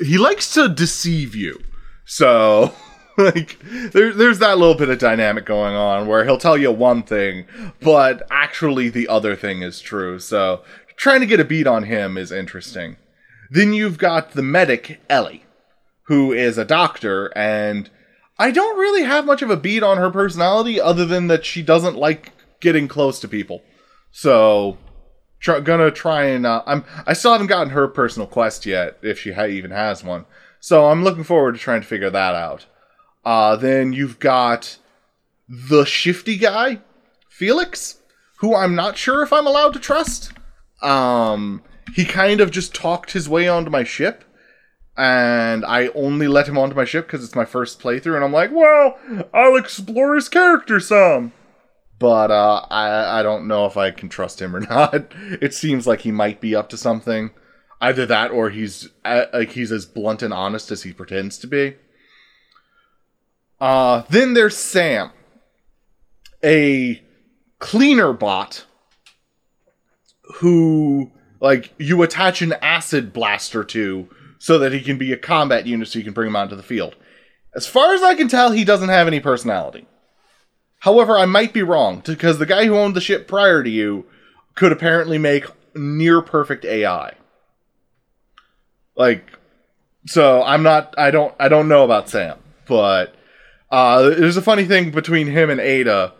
he likes to deceive you. So. <laughs> Like there, there's that little bit of dynamic going on where he'll tell you one thing, but actually the other thing is true. So trying to get a beat on him is interesting. Then you've got the medic, Ellie, who is a doctor, and I don't really have much of a beat on her personality other than that she doesn't like getting close to people. So, try, gonna try and uh, I'm I still haven't gotten her personal quest yet, if she ha- even has one. So I'm looking forward to trying to figure that out. Uh, then you've got the shifty guy, Felix, who I'm not sure if I'm allowed to trust. Um, he kind of just talked his way onto my ship, and I only let him onto my ship because it's my first playthrough, and I'm like, well, I'll explore his character some. But uh, I I don't know if I can trust him or <laughs> not. It seems like he might be up to something. Either that, or he's uh, like he's as blunt and honest as he pretends to be. Uh, then there's Sam, a cleaner bot who like you attach an acid blaster to so that he can be a combat unit so you can bring him onto the field. As far as I can tell, he doesn't have any personality. However, I might be wrong because the guy who owned the ship prior to you could apparently make near perfect AI. Like, so I'm not. I don't. I don't know about Sam, but uh, there's a funny thing between him and Ada,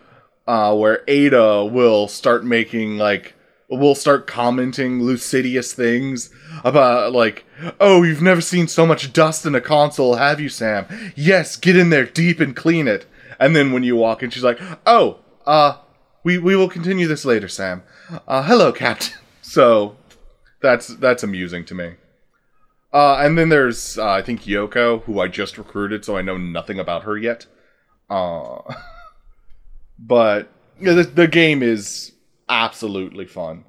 uh, where Ada will start making like will start commenting lucidious things about like, "Oh, you've never seen so much dust in a console, have you, Sam? Yes, get in there deep and clean it." And then when you walk in, she's like, "Oh, uh, we we will continue this later, Sam. Uh, hello, Captain." <laughs> So that's that's amusing to me. Uh, and then there's uh, I think Yoko, who I just recruited, so I know nothing about her yet. Uh, <laughs> but the, the game is absolutely fun.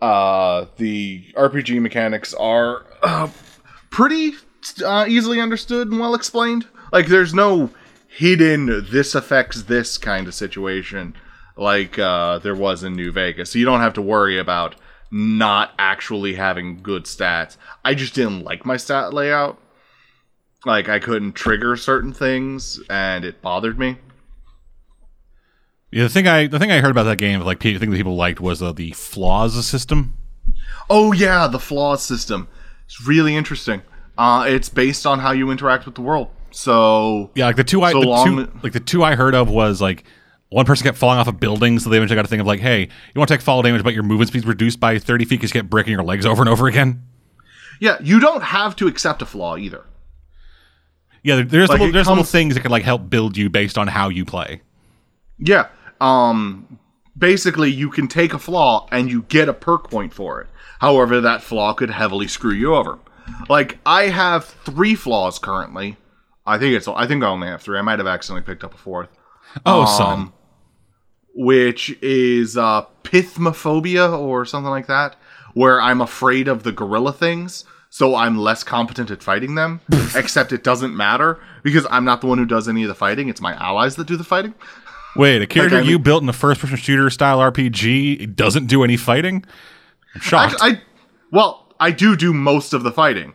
Uh, the RPG mechanics are uh, pretty uh, easily understood and well explained. Like, there's no hidden this affects this kind of situation like uh, there was in New Vegas. So you don't have to worry about not actually having good stats. I just didn't like my stat layout. Like I couldn't trigger certain things, and it bothered me. Yeah, the thing I the thing I heard about that game, like the thing that people liked was uh, the flaws system. Oh yeah, the flaws system. It's really interesting. Uh, it's based on how you interact with the world. So Yeah, like the two I So the two, like the two I heard of was like one person kept falling off a building, so they eventually got a thing of like, hey, you want to take fall damage, but your movement speed's reduced by thirty feet because you get breaking your legs over and over again. yeah, you don't have to accept a flaw either. Yeah, there's Like, little, it there's little things that can like help build you based on how you play. Yeah. Um basically you can take a flaw and you get a perk point for it. However, that flaw could heavily screw you over. Like I have 3 flaws currently. I think it's. I think I only have three. I might have accidentally picked up a fourth. Oh, Um, son. which is uh, pithmophobia or something like that, where I'm afraid of the gorilla things, so I'm less competent at fighting them. <laughs> except it doesn't matter because I'm not the one who does any of the fighting; it's my allies that do the fighting. Wait, a <laughs> character I mean- you built in a first-person shooter style RPG doesn't do any fighting? I'm shocked. Actually, I well, I do do most of the fighting,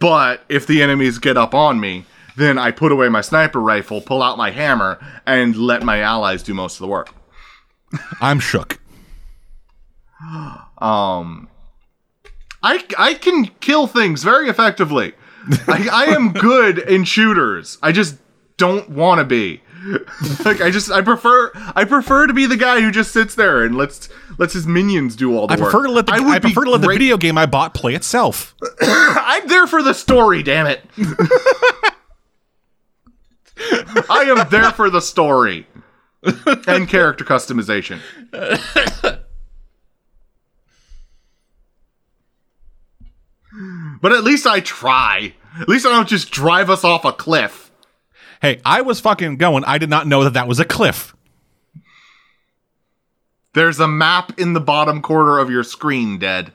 but if the enemies get up on me, then I put away my sniper rifle, pull out my hammer, and let my allies do most of the work. I'm shook. <gasps> Um, I I can kill things very effectively. I, I am <laughs> good in shooters. I just don't want to be. <laughs> like I just I prefer I prefer to be the guy who just sits there and lets lets his minions do all the I work. prefer to let the I, be prefer to let the great- video game I bought play itself. <coughs> I'm there for the story, damn it. <laughs> I am there for the story and character customization. But at least I try. At least I don't just drive us off a cliff. Hey, I was fucking going. I did not know that that was a cliff. There's a map in the bottom corner of your screen, dead.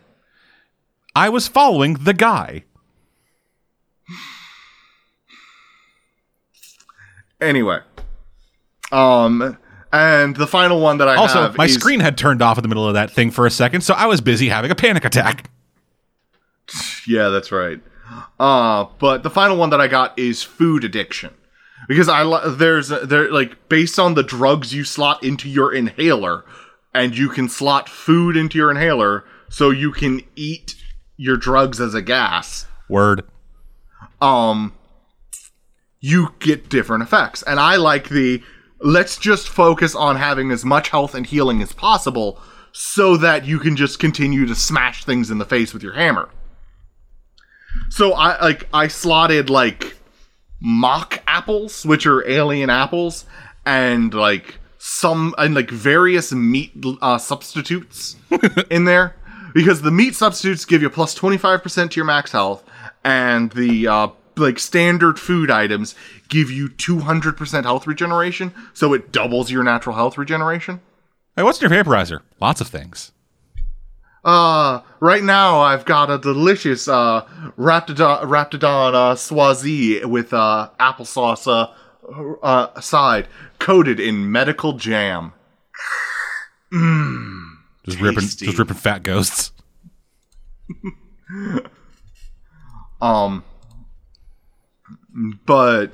I was following the guy. Anyway. Um and the final one that I Also, my is- screen had turned off in the middle of that thing for a second, so I was busy having a panic attack. <laughs> Yeah, that's right. Uh, but the final one that I got is food addiction. Because I there's there like based on the drugs you slot into your inhaler and you can slot food into your inhaler so you can eat your drugs as a gas. Word. Um you get different effects. And I like the let's just focus on having as much health and healing as possible so that you can just continue to smash things in the face with your hammer. So I like I slotted like mock apples, which are alien apples, and like some and like various meat uh, substitutes <laughs> in there because the meat substitutes give you plus 25% to your max health and the uh, like standard food items give you 200% health regeneration so it doubles your natural health regeneration Hey, what's in your vaporizer? Lots of things. uh right now i've got a delicious uh raptidon raptidon uh swazi with uh applesauce uh, uh side coated in medical jam Mmm. Just ripping, just ripping fat ghosts. <laughs> Um, but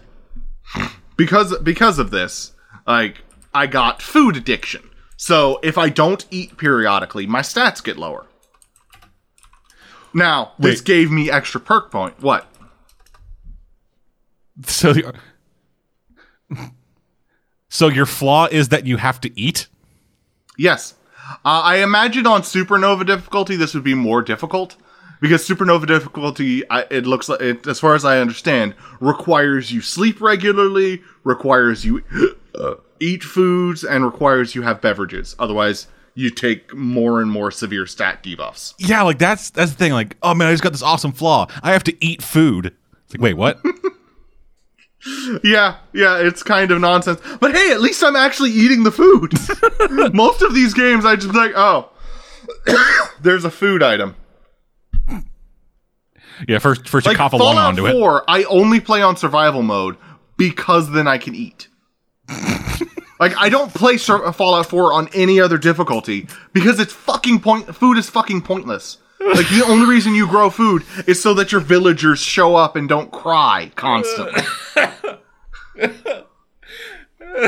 because because of this, like I got food addiction. So if I don't eat periodically, my stats get lower. Now this Wait. gave me extra perk point. What? So, the- so your flaw is that you have to eat. Yes, uh, I imagine on supernova difficulty this would be more difficult because supernova difficulty, I, it looks like, it, as far as I understand, requires you sleep regularly, requires you <gasps> uh, eat foods, and requires you have beverages. Otherwise, you take more and more severe stat debuffs. Yeah, like that's that's the thing. Like, oh man, I just got this awesome flaw. I have to eat food. It's like, wait, what? <laughs> Yeah, yeah, it's kind of nonsense. But hey, at least I'm actually eating the food. <laughs> Most of these games, I just like, oh, <coughs> there's a food item. Yeah, first first you like cough a lung Fallout onto it. 4, I only play on survival mode because then I can eat. <laughs> like I don't play Sur- Fallout 4 on any other difficulty because it's fucking point. Food is fucking pointless. Like the only reason you grow food is so that your villagers show up and don't cry constantly.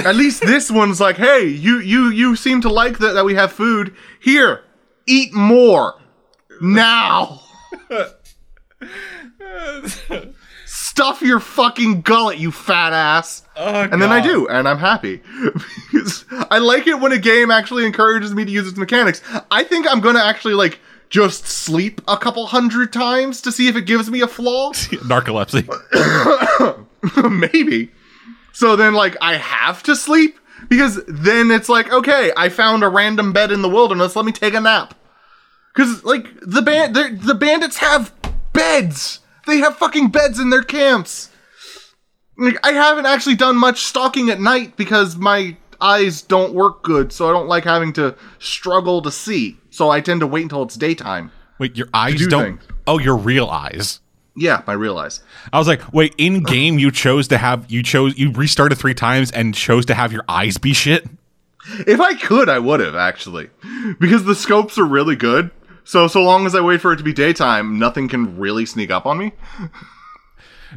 At least this one's like, hey, you you you seem to like that that we have food. Here, eat more now. <laughs> Stuff your fucking gullet, you fat ass. Oh, and then I do, and I'm happy. <laughs> because I like it when a game actually encourages me to use its mechanics. I think I'm gonna actually like just sleep a couple hundred times to see if it gives me a flaw. <laughs> Narcolepsy. <coughs> Maybe. So then, like, I have to sleep because then it's like, okay, I found a random bed in the wilderness. Let me take a nap. Because like the band, the bandits have beds. They have fucking beds in their camps. Like, I haven't actually done much stalking at night because my eyes don't work good, so I don't like having to struggle to see. So I tend to wait until it's daytime. Wait, your eyes do don't. things. Oh, your real eyes. Yeah, I realize. I was like, wait, in game you chose to have you chose you restarted three times and chose to have your eyes be shit. If I could, I would have actually, because the scopes are really good. So so long as I wait for it to be daytime, nothing can really sneak up on me. <laughs>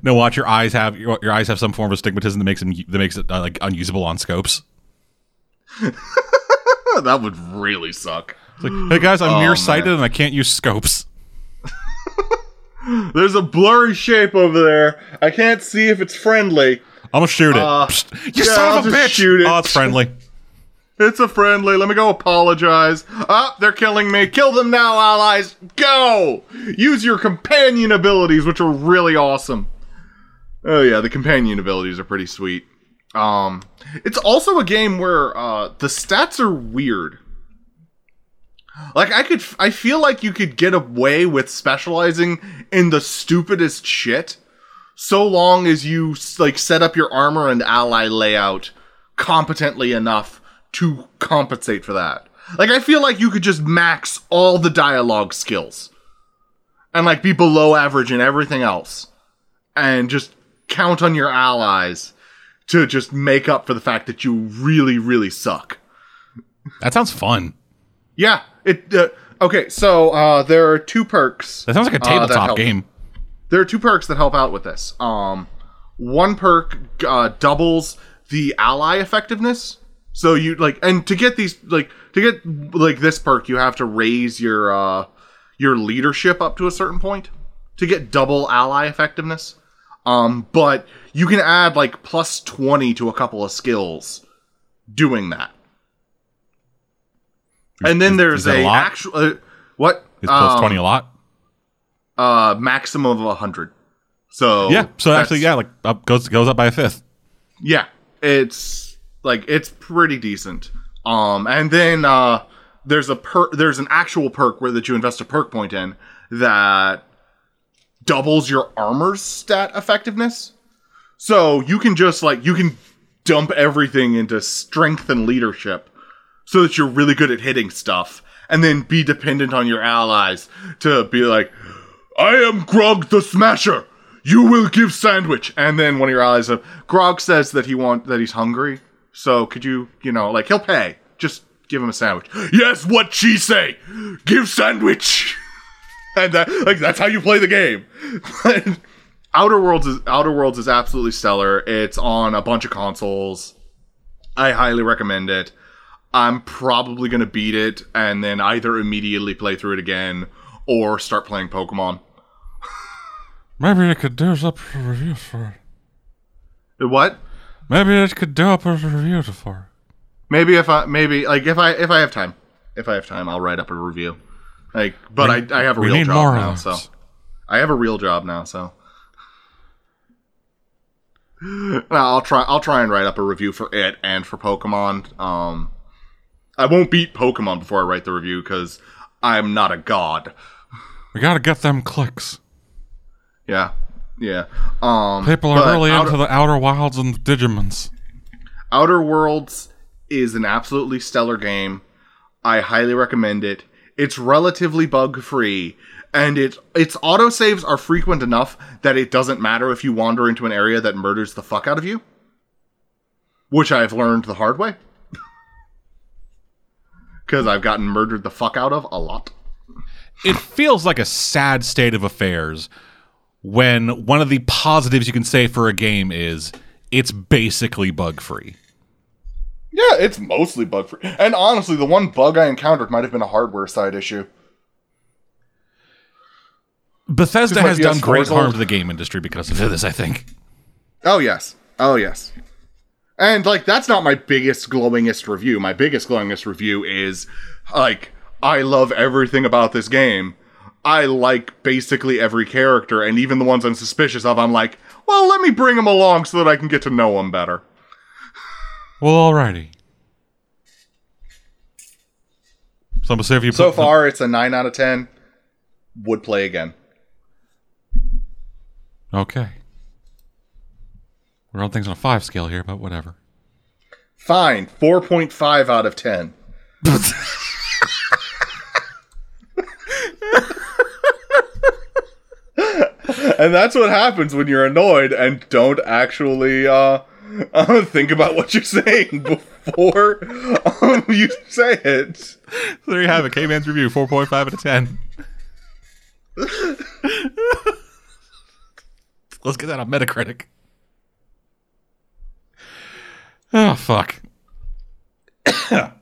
No, watch your eyes have your, your eyes have some form of astigmatism that makes them that makes it uh, like unusable on scopes. <laughs> that would really suck. It's like, hey guys, I'm Oh, nearsighted man. and I can't use scopes. <laughs> There's a blurry shape over there. I can't see if it's friendly. I'm gonna shoot it. Uh, Psst, you yeah, son I'll of a bitch! shoot it. Oh, it's friendly. It's a friendly. Let me go apologize. Ah, they're killing me. Kill them now, allies. Go! Use your companion abilities, which are really awesome. Oh yeah, the companion abilities are pretty sweet. Um, it's also a game where uh, the stats are weird. Like I could, I feel like you could get away with specializing in the stupidest shit, so long as you like set up your armor and ally layout competently enough to compensate for that. Like I feel like you could just max all the dialogue skills and like be below average in everything else and just count on your allies to just make up for the fact that you really really suck. That sounds fun. Yeah, it uh, okay, so uh there are two perks. That sounds like a Uh, tabletop helps. game. There are two perks that help out with this. Um one perk uh, doubles the ally effectiveness. So you like and to get these like to get like this perk you have to raise your uh your leadership up to a certain point to get double ally effectiveness. Um but you can add like plus 20 to a couple of skills doing that. And then Is- there's is a a, actual uh, what? Is plus Um, twenty a lot? uh maximum of 100. So Yeah. So actually, yeah, like up goes goes up by a fifth. yeah, it's like it's pretty decent. Um, and then uh, there's a per there's an actual perk where that you invest a perk point in that doubles your armor's stat effectiveness. So you can just like you can dump everything into strength and leadership, so that you're really good at hitting stuff, and then be dependent on your allies to be like, I am Grog the Smasher. You will give sandwich. And then one of your allies, uh, Grog says that he want that he's hungry. So could you, you know, like he'll pay. Just give him a sandwich. Yes, what she say? Give sandwich. <laughs> and that, like that's how you play the game. <laughs> Outer Worlds is Outer Worlds is absolutely stellar. It's on a bunch of consoles. I highly recommend it. I'm probably gonna beat it and then either immediately play through it again or start playing Pokemon. Maybe I could do up a review for. It. What? Maybe I could do up a review for. Maybe if I maybe like if I if I have time, if I have time, I'll write up a review. Like, but We- I I have a real job now, so. I have a real job now, so. <laughs> No, I'll try. I'll try and write up a review for it and for Pokemon. Um, I won't beat Pokemon before I write the review because I'm not a god. We gotta get them clicks. Yeah, yeah. Um, People are really Outer, into the Outer Wilds and the Digimons. Outer Worlds is an absolutely stellar game. I highly recommend it. It's relatively bug free, and it its autosaves are frequent enough that it doesn't matter if you wander into an area that murders the fuck out of you. Which I've learned the hard way. <laughs> Because I've gotten murdered the fuck out of a lot. It feels like a sad state of affairs when one of the positives you can say for a game is it's basically bug free. Yeah, it's mostly bug free. And honestly, the one bug I encountered might have been a hardware side issue. Bethesda has done PS4 great harm old. to the game industry because of this, I think. Oh yes. Oh yes. And like that's not my biggest glowingest review. My biggest glowingest review is like I love everything about this game. I like basically every character and even the ones I'm suspicious of I'm like, well, let me bring them along so that I can get to know them better. Well, alrighty. So I'm gonna say if you So far it's a 9 out of 10. Would play again. Okay. We're on things on a five scale here, but whatever. Fine, 4.5 out of 10. <laughs> and that's what happens when you're annoyed and don't actually uh, <laughs> uh, think about what you're saying <laughs> before um, you say it. So there you have it. K-Man's review, 4.5 out of 10. <laughs> Let's get that on Metacritic. Oh, fuck. <coughs>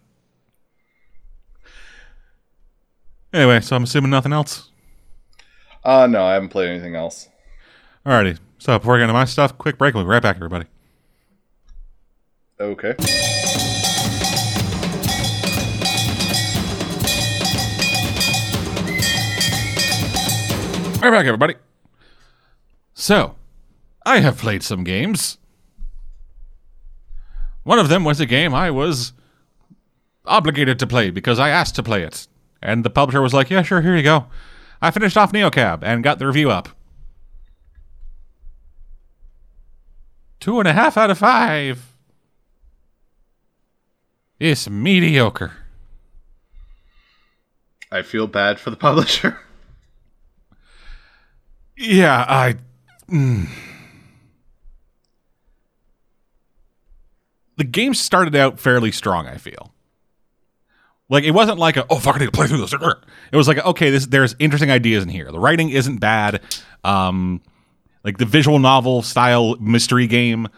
anyway, so I'm assuming nothing else. Uh, no, I haven't played anything else. Alrighty. So before I get into my stuff, quick break. We'll be right back, everybody. Okay. Right back, everybody. So, I have played some games. One of them was a game I was obligated to play because I asked to play it. And the publisher was like, yeah, sure, here you go. I finished off Neocab and got the review up. Two and a half out of five. It's mediocre. I feel bad for the <laughs> publisher. Yeah, I. mm. The game started out fairly strong. I feel like it wasn't like a oh fuck I need to play through this. It was like okay, this there's interesting ideas in here. The writing isn't bad. Um, like the visual novel style mystery game.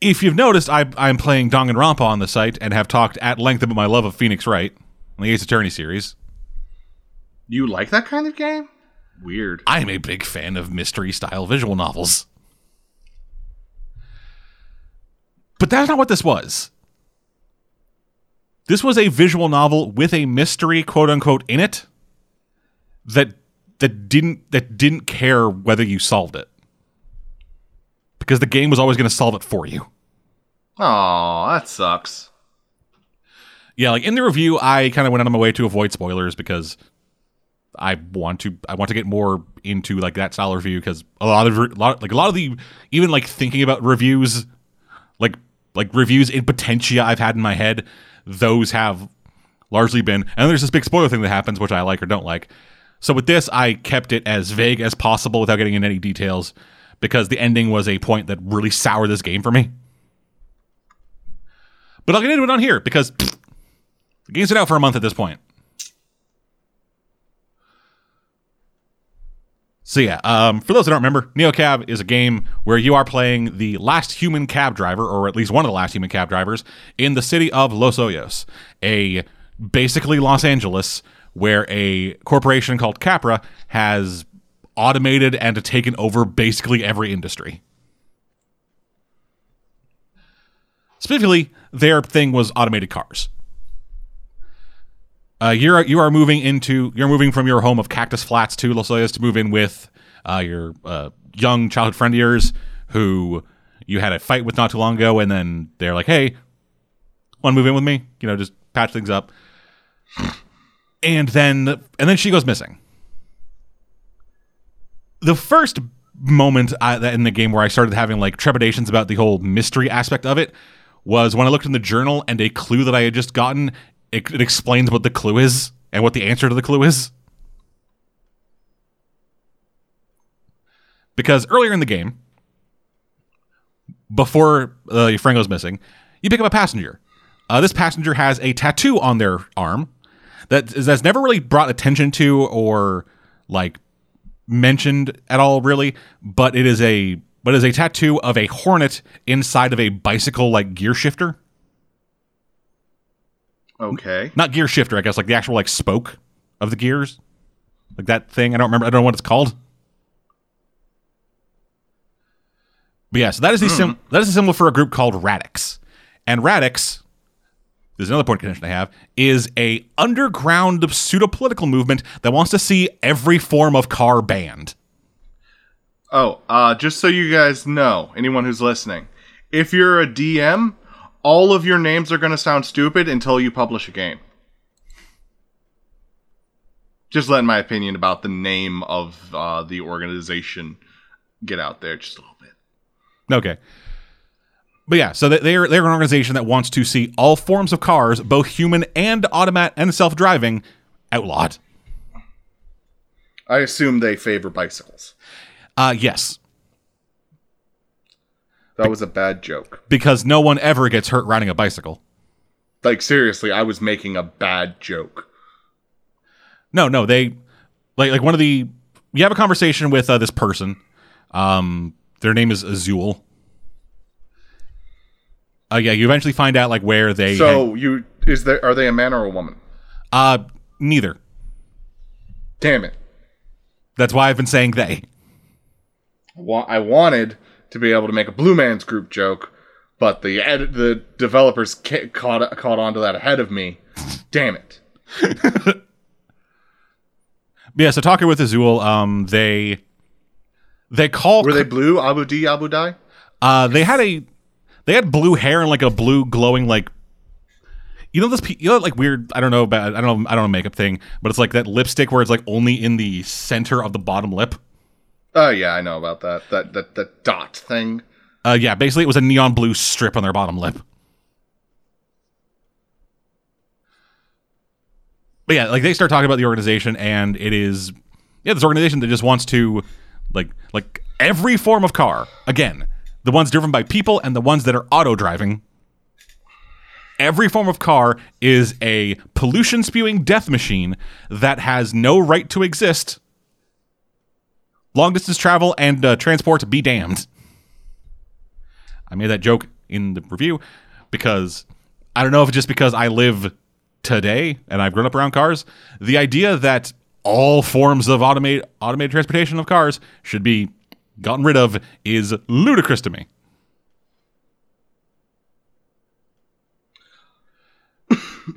If you've noticed, I, I'm playing Danganronpa on the site and have talked at length about my love of Phoenix Wright, the Ace Attorney series. You like that kind of game? Weird. I'm a big fan of mystery style visual novels. But that's not what this was. This was a visual novel with a mystery quote unquote in it that that didn't that didn't care whether you solved it. Because the game was always going to solve it for you. Oh, that sucks. Yeah, like in the review I kind of went out of my way to avoid spoilers because I want to I want to get more into like that style of review because a lot of a lot like a lot of the even like thinking about reviews like like reviews in potentia I've had in my head those have largely been and there's this big spoiler thing that happens which I like or don't like so with this I kept it as vague as possible without getting into any details because the ending was a point that really soured this game for me. But I'll get into it on here because the game's been out for a month at this point. So yeah, um, for those that don't remember, NeoCab is a game where you are playing the last human cab driver, or at least one of the last human cab drivers, in the city of Los Ojos, a basically Los Angeles, where a corporation called Capra has automated and taken over basically every industry. Specifically, their thing was automated cars. Uh, you're you are moving into you're moving from your home of Cactus Flats to Los Angeles to move in with uh, your uh, young childhood friend of yours who you had a fight with not too long ago, and then they're like, "Hey, want to move in with me? You know, just patch things up." And then and then she goes missing. The first moment I, in the game where I started having like trepidations about the whole mystery aspect of it was when I looked in the journal and a clue that I had just gotten it, it explains what the clue is and what the answer to the clue is. Because earlier in the game, before uh, your friend goes missing, you pick up a passenger. Uh, this passenger has a tattoo on their arm that is, that's never really brought attention to or like mentioned at all, really. But it is a but it is a tattoo of a hornet inside of a bicycle like gear shifter Okay. not gear shifter, I guess, like the actual like spoke of the gears, like that thing. I don't remember. I don't know what it's called. But yeah, so that is the hmm. sim- that is a symbol for a group called Radix, and Radix. There's another point of contention I have is a underground pseudo political movement that wants to see every form of car banned. Oh, uh, just so you guys know, anyone who's listening, if you're a DM, all of your names are going to sound stupid until you publish a game. Just letting my opinion about the name of uh, the organization get out there just a little bit. Okay. But yeah, so they- they're they're an organization that wants to see all forms of cars, both human and automat and self-driving, outlawed. I assume they favor bicycles. Uh yes, That was a bad joke. because no one ever gets hurt riding a bicycle. Like seriously, I was making a bad joke. No, no, they like like one of the you have a conversation with uh, this person. Um, their name is Azul. Uh, yeah, you eventually find out like where they. So you is there are they a man or a woman? uh, neither. Damn it. That's why I've been saying they. Wa- I wanted to be able to make a Blue Man's Group joke, but the ed- the developers ca- caught caught on to that ahead of me. Damn it. <laughs> Yeah, so talking with Azul, um, they they call Were they blue? Abu D Abu Dai? Uh, they had a they had blue hair and like a blue glowing like you know this you know like weird I don't know about I don't know I don't know makeup thing but it's like that lipstick where it's like only in the center of the bottom lip. Oh yeah, I know about that. That that that dot thing. Uh, yeah, basically it was a neon blue strip on their bottom lip. But yeah, like they start talking about the organization, and it is yeah, this organization that just wants to like like every form of car again, the ones driven by people and the ones that are auto driving. Every form of car is a pollution spewing death machine that has no right to exist. Long distance travel and uh, transport be damned. I made that joke in the review because I don't know if it's just because I live today and I've grown up around cars. The idea that all forms of automate, automated transportation of cars should be gotten rid of is ludicrous to me.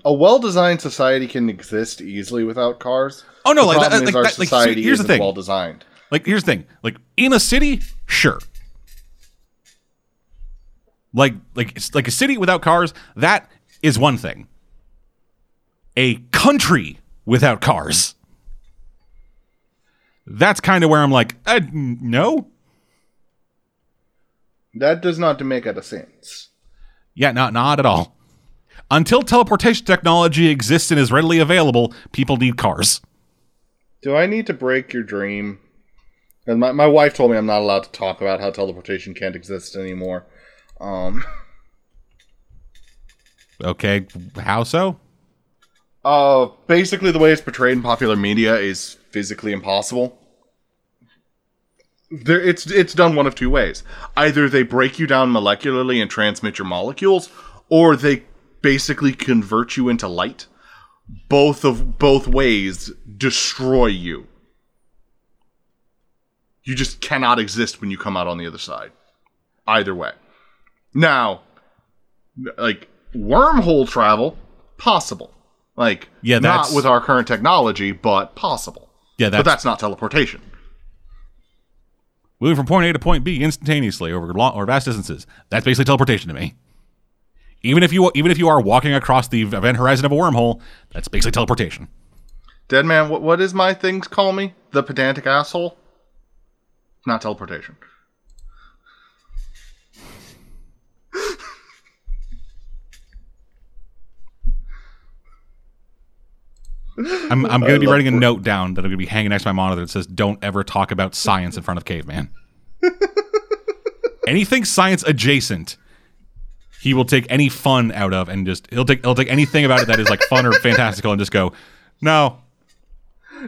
A well-designed society can exist easily without cars. Oh, no, The like that- like our that- like, so society here's the thing. well designed. Like, here's the thing: like in a city, sure. Like, like it's like a city without cars. That is one thing. A country without cars. That's kind of where I'm like, uh, no, That does not make any sense. yeah, not not at all. Until teleportation technology exists and is readily available, people need cars. Do I need to break your dream? And my, my wife told me I'm not allowed to talk about how teleportation can't exist anymore. Um, Okay, how so? uh, basically, the way it's portrayed in popular media is physically impossible. There, it's it's done one of two ways. Either they break you down molecularly and transmit your molecules, or they basically convert you into light. Both of both ways destroy you. You just cannot exist when you come out on the other side. Either way. Now, like wormhole travel, possible. Like Yeah, not with our current technology, but possible. Yeah, but that's, that's not teleportation. moving from point A to point B instantaneously over long or vast distances. That's basically teleportation to me. Even if you even if you are walking across the event horizon of a wormhole, that's basically teleportation. Dead man, what what is my things call me? The pedantic asshole? Not teleportation. I'm, I'm going to be writing a note down that I'm going to be hanging next to my monitor that says, "Don't ever talk about science in front of caveman." <laughs> Anything science adjacent, he will take any fun out of and just he'll take he'll take anything about it that is like fun or fantastical and just go, "No,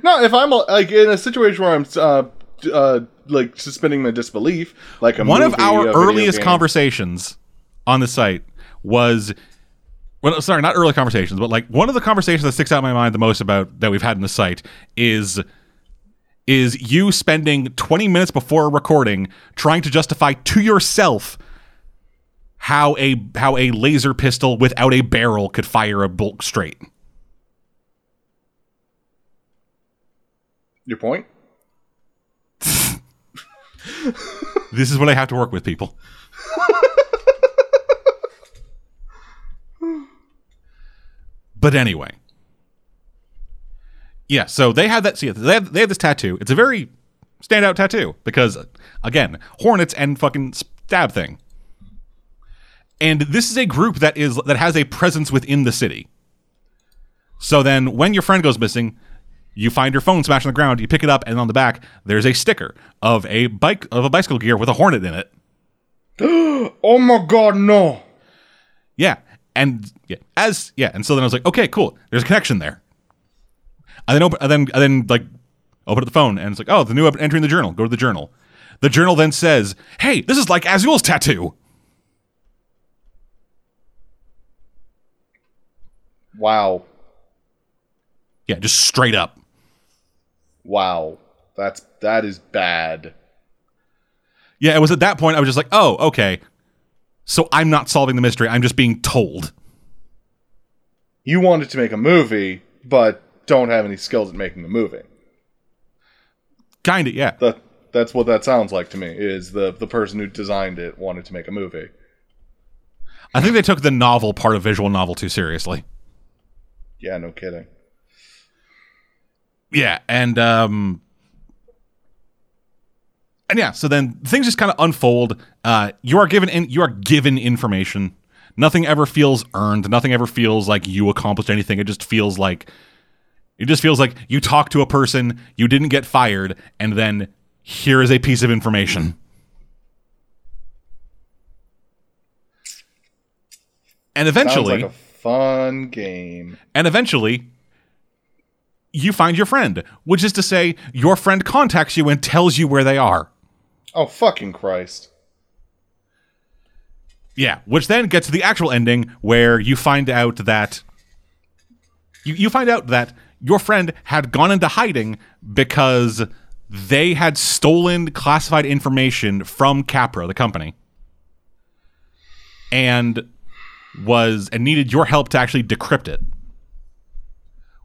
No, if I'm like in a situation where I'm uh, uh, like suspending my disbelief, like a one of our earliest game. conversations on the site was well sorry not early conversations but like one of the conversations that sticks out in my mind the most about that we've had in the site is is you spending 20 minutes before a recording trying to justify to yourself how a how a laser pistol without a barrel could fire a bolt straight Your point? <laughs> this is what i have to work with people <laughs> but anyway yeah so they had that see they have, they have this tattoo it's a very standout tattoo because again, hornets and fucking stab thing. And this is a group that is that has a presence within the city. So then when your friend goes missing, you find your phone smashed on the ground, you pick it up, and on the back there's a sticker of a bike of a bicycle gear with a hornet in it. <gasps> Oh my god, no. Yeah. And yeah, as yeah, and so then I was like, okay, cool. There's a connection there. I then open, I then and then like open up the phone, and it's like, oh, the new up- entry in the journal. Go to the journal. The journal then says, hey, this is like Azul's tattoo. Wow. Yeah, just straight up. Wow. That's that is bad. Yeah, it was at that point I was just like, oh, okay. So I'm not solving the mystery. I'm just being told. You wanted to make a movie, but don't have any skills at making a movie. Kind of, yeah. That that's what that sounds like to me. Is the the person who designed it wanted to make a movie? I think they took the novel part of visual novel too seriously. Yeah, no kidding. Yeah, and um and yeah, so then things just kind of unfold. Uh you are given in, you are given information. Nothing ever feels earned. Nothing ever feels like you accomplished anything. It just feels like it just feels like you talk to a person, you didn't get fired, and then here is a piece of information. And eventually, like a fun game. and eventually you find your friend, which is to say your friend contacts you and tells you where they are. Oh fucking Christ! Yeah, which then gets to the actual ending where you find out that you, you find out that your friend had gone into hiding because they had stolen classified information from Capra, the company. And was and needed your help to actually decrypt it.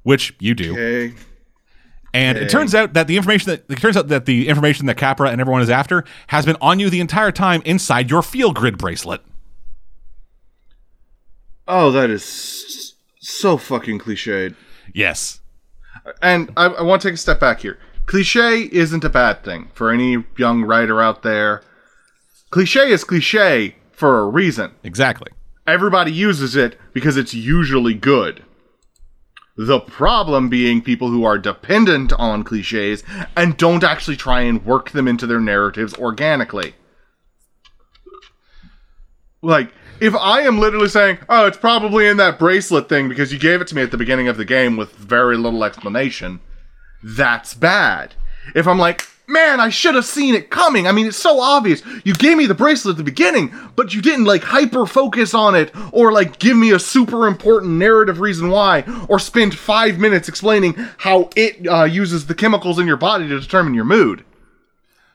Which you do. Okay. And it turns out that the information that it turns out that the information that Capra and everyone is after has been on you the entire time inside your Feelgrid bracelet. Oh, that is so fucking cliched. Yes. And I, I want to take a step back here. Cliche isn't a bad thing for any young writer out there. Cliche is cliche for a reason. Exactly. Everybody uses it because it's usually good. The problem being people who are dependent on cliches and don't actually try and work them into their narratives organically. Like, if I am literally saying, oh, it's probably in that bracelet thing because you gave it to me at the beginning of the game with very little explanation, that's bad. If I'm like, man, I should have seen it coming. I mean, it's so obvious. You gave me the bracelet at the beginning, but you didn't like hyper focus on it or like give me a super important narrative reason why or spend five minutes explaining how it uh, uses the chemicals in your body to determine your mood.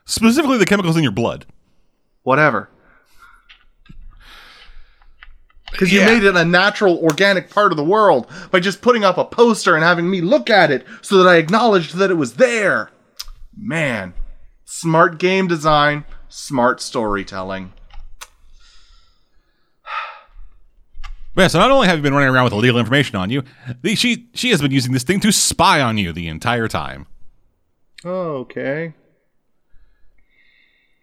Specifically the chemicals in your blood. Whatever. Because you Yeah. made it a natural, organic part of the world by just putting up a poster and having me look at it so that I acknowledged that it was there. Man, smart game design, smart storytelling. Yeah, so not only have you been running around with illegal information on you, the, she she has been using this thing to spy on you the entire time. Oh, okay.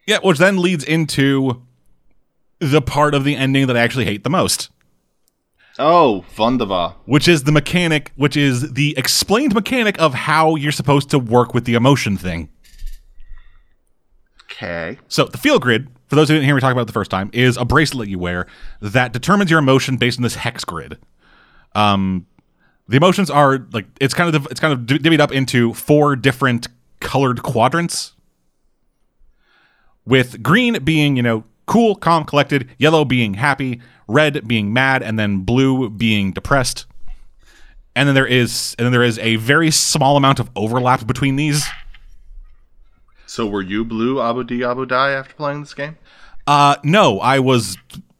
Yeah, which then leads into the part of the ending that I actually hate the most, Oh, Wunderbar. which is the mechanic, which is the explained mechanic of how you're supposed to work with the emotion thing. Okay. So the Feelgrid, for those who didn't hear me talk about it the first time, is a bracelet you wear that determines your emotion based on this hex grid. Um, the emotions are like it's kind of it's kind of divvied up into four different colored quadrants. With green being you know cool, calm, collected, yellow being happy, red being mad, and then blue being depressed. And then there is and then there is a very small amount of overlap between these. So were you blue Abu Di Abu Die after playing this game? Uh, no, I was,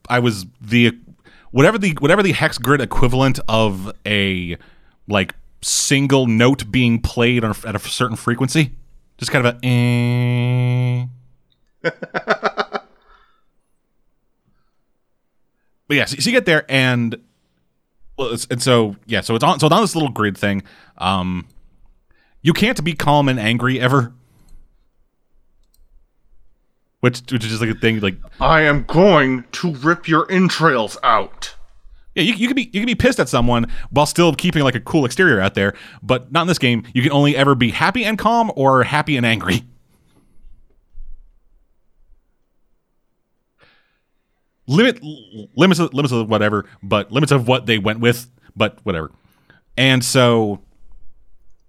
I was the whatever the whatever the hex grid equivalent of a like single note being played on a, at a certain frequency, just kind of a. Eh. <laughs> but yeah, so, so you get there and. Well, and so yeah, so it's on so it's on this little grid thing. Um, you can't be calm and angry ever. which which is just like a thing like I am going to rip your entrails out. yeah you, you can be you can be pissed at someone while still keeping like a cool exterior out there, but not in this game. You can only ever be happy and calm or happy and angry. Limit limits of, limits of whatever, but limits of what they went with, but whatever. And so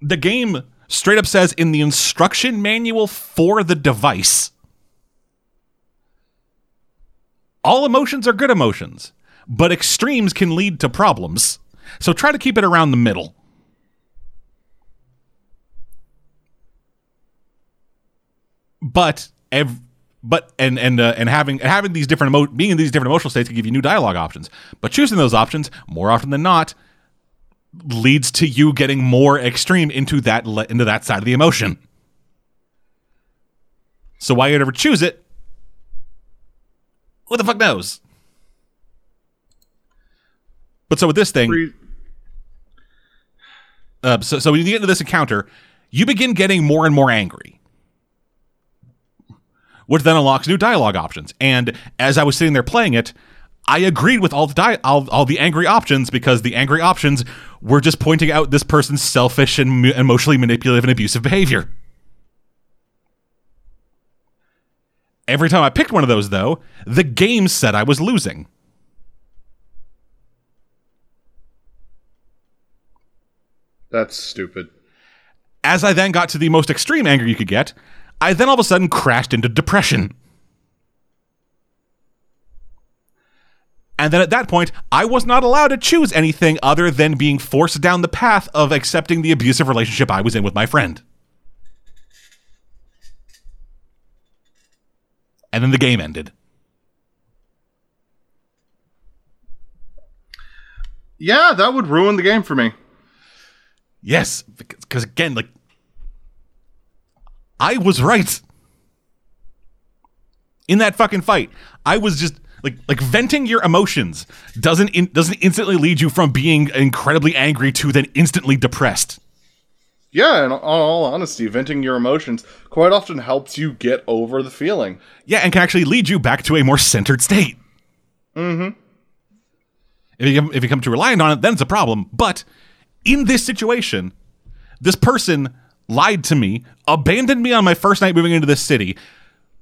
the game straight up says in the instruction manual for the device all emotions are good emotions, but extremes can lead to problems. So try to keep it around the middle. But ev- but and and uh, and having having these different emo- being in these different emotional states can give you new dialogue options. But choosing those options more often than not leads to you getting more extreme into that le- into that side of the emotion. So why you'd ever choose it? Who the fuck knows? But so with this thing, uh, so so when you get into this encounter, you begin getting more and more angry, which then unlocks new dialogue options. And as I was sitting there playing it, I agreed with all the di- all, all the angry options because the angry options were just pointing out this person's selfish and mu- emotionally manipulative and abusive behavior. Every time I picked one of those, though, the game said I was losing. That's stupid. As I then got to the most extreme anger you could get, I then all of a sudden crashed into depression. And then at that point, I was not allowed to choose anything other than being forced down the path of accepting the abusive relationship I was in with my friend. And then the game ended. Yeah, that would ruin the game for me. Yes, because again, like, I was right in that fucking fight. I was just like like venting your emotions doesn't in, doesn't instantly lead you from being incredibly angry to then instantly depressed. Yeah, in all honesty, venting your emotions quite often helps you get over the feeling. Yeah, and can actually lead you back to a more centered state. Mm-hmm. If you if you come to reliant on it, then it's a problem. But in this situation, this person lied to me, abandoned me on my first night moving into this city,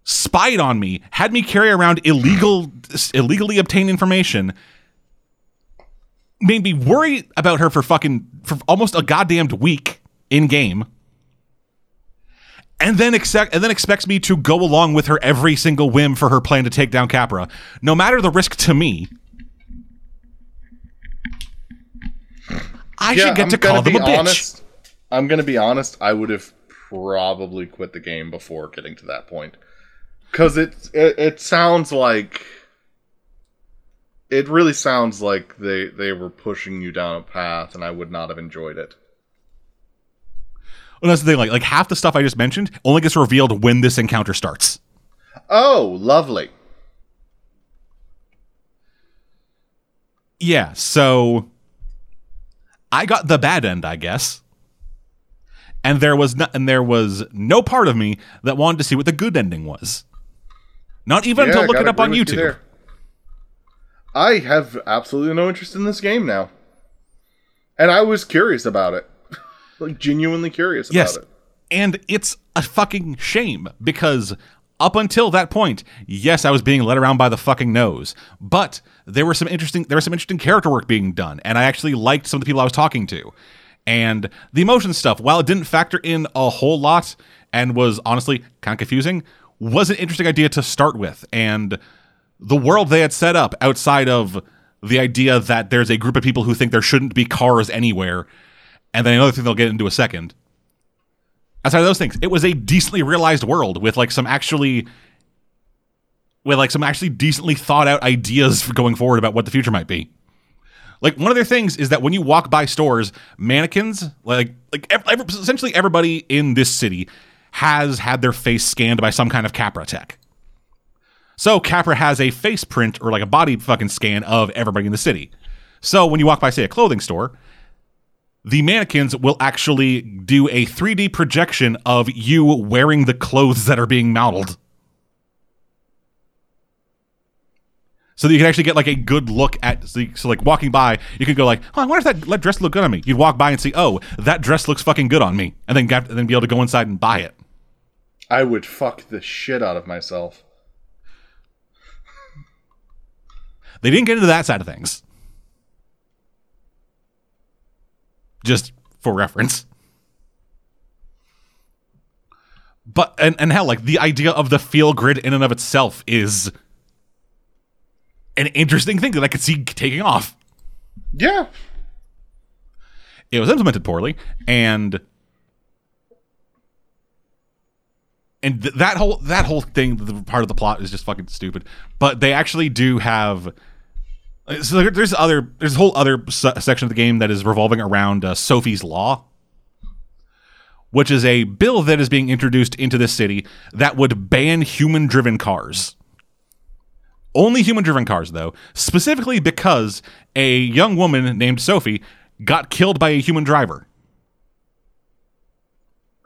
spied on me, had me carry around illegal illegally obtained information, made me worry about her for fucking for almost a goddamned week in game. And then expect and then expects me to go along with her every single whim for her plan to take down Capra, no matter the risk to me. I should get to call them a bitch. I'm gonna be honest. I would have probably quit the game before getting to that point, because it, it it sounds like it really sounds like they they were pushing you down a path, and I would not have enjoyed it. Well, that's the thing. Like, like half the stuff I just mentioned only gets revealed when this encounter starts. Oh, lovely. Yeah. So I got the bad end, I guess. And there was no, and there was no part of me that wanted to see what the good ending was. Not even Yeah, to look it up on with you YouTube. I have absolutely no interest in this game now, and I was curious about it, <laughs> like genuinely curious Yes. about it. And it's a fucking shame because up until that point, yes, I was being led around by the fucking nose, but there were some interesting there was some interesting character work being done, and I actually liked some of the people I was talking to. And the emotion stuff, while it didn't factor in a whole lot and was honestly kind of confusing, was an interesting idea to start with. And the world they had set up outside of the idea that there's a group of people who think there shouldn't be cars anywhere, and then another thing they'll get into a second outside of those things, it was a decently realized world with like some actually with like some actually decently thought out ideas for going forward about what the future might be. Like one of their things is that when you walk by stores, mannequins, like like ev- ev- essentially everybody in this city has had their face scanned by some kind of Capra tech. So Capra has a face print or like a body fucking scan of everybody in the city. So when you walk by, say, a clothing store, the mannequins will actually do a 3D projection of you wearing the clothes that are being modeled. So that you can actually get like a good look at. So, you- so like walking by, you could go like, "Oh, I wonder if that, that dress look good on me." You'd walk by and see, "Oh, that dress looks fucking good on me," and then and then be able to go inside and buy it. I would fuck the shit out of myself. They didn't get into that side of things. Just for reference. But and, and hell, like the idea of the feel grid in and of itself is an interesting thing that I could see taking off. Yeah. It was implemented poorly, and and th- that whole that whole thing, the part of the plot is just fucking stupid. But they actually do have. So there- there's other there's a whole other se- section of the game that is revolving around uh, Sophie's Law, which is a bill that is being introduced into this city that would ban human driven cars. Only human driven cars, though, specifically because a young woman named Sophie got killed by a human driver.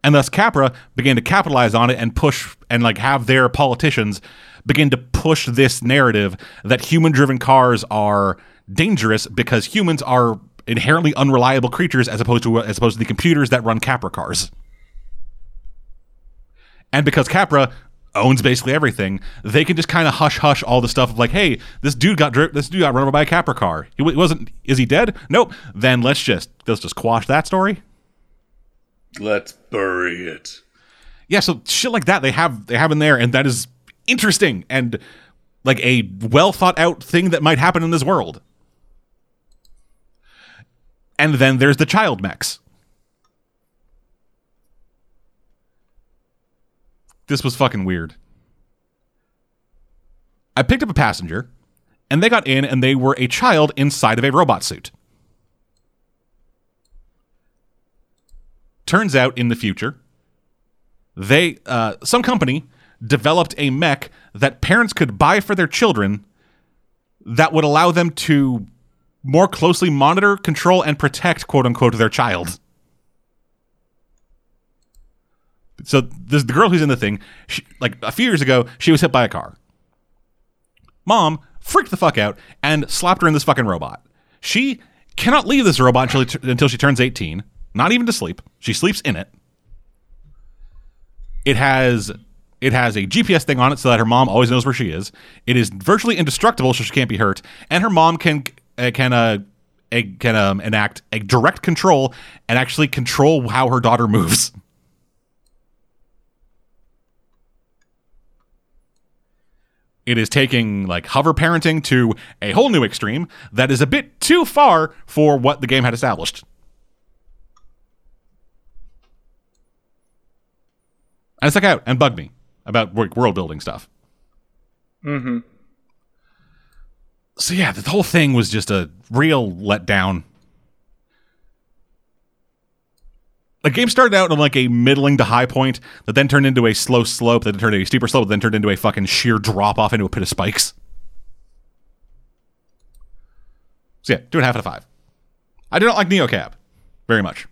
And thus Capra began to capitalize on it and push and like have their politicians begin to push this narrative that human driven cars are dangerous because humans are inherently unreliable creatures as opposed to as opposed to the computers that run Capra cars. And because Capra owns basically everything, they can just kind of hush hush all the stuff of like, hey, this dude got dri- this dude got run over by a Capra car. He wa- wasn't. Is he dead? Nope. Then let's just let's just quash that story. Let's bury it. Yeah, so shit like that they have they have in there, and that is interesting and like a well thought out thing that might happen in this world. And then there's the child mechs. This was fucking weird. I picked up a passenger, and they got in, and they were a child inside of a robot suit. Turns out in the future, they uh, some company developed a mech that parents could buy for their children that would allow them to more closely monitor, control, and protect quote unquote their child. So this the girl who's in the thing, she, like a few years ago, she was hit by a car. Mom freaked the fuck out and slapped her in this fucking robot. She cannot leave this robot until, until she turns 18, not even to sleep. She sleeps in it. It has it has a GPS thing on it so that her mom always knows where she is. It is virtually indestructible, so she can't be hurt, and her mom can uh, can uh, can um, enact a direct control and actually control how her daughter moves. <laughs> It is taking like hover parenting to a whole new extreme that is a bit too far for what the game had established. And stuck out and bugged me about world building stuff. Mm-hmm. So yeah, the whole thing was just a real letdown. The game started out on like a middling to high point that then turned into a slow slope, that turned into a steeper slope, then turned into a fucking sheer drop off into a pit of spikes. So yeah, two and a half out of five. I do not like NeoCab very much.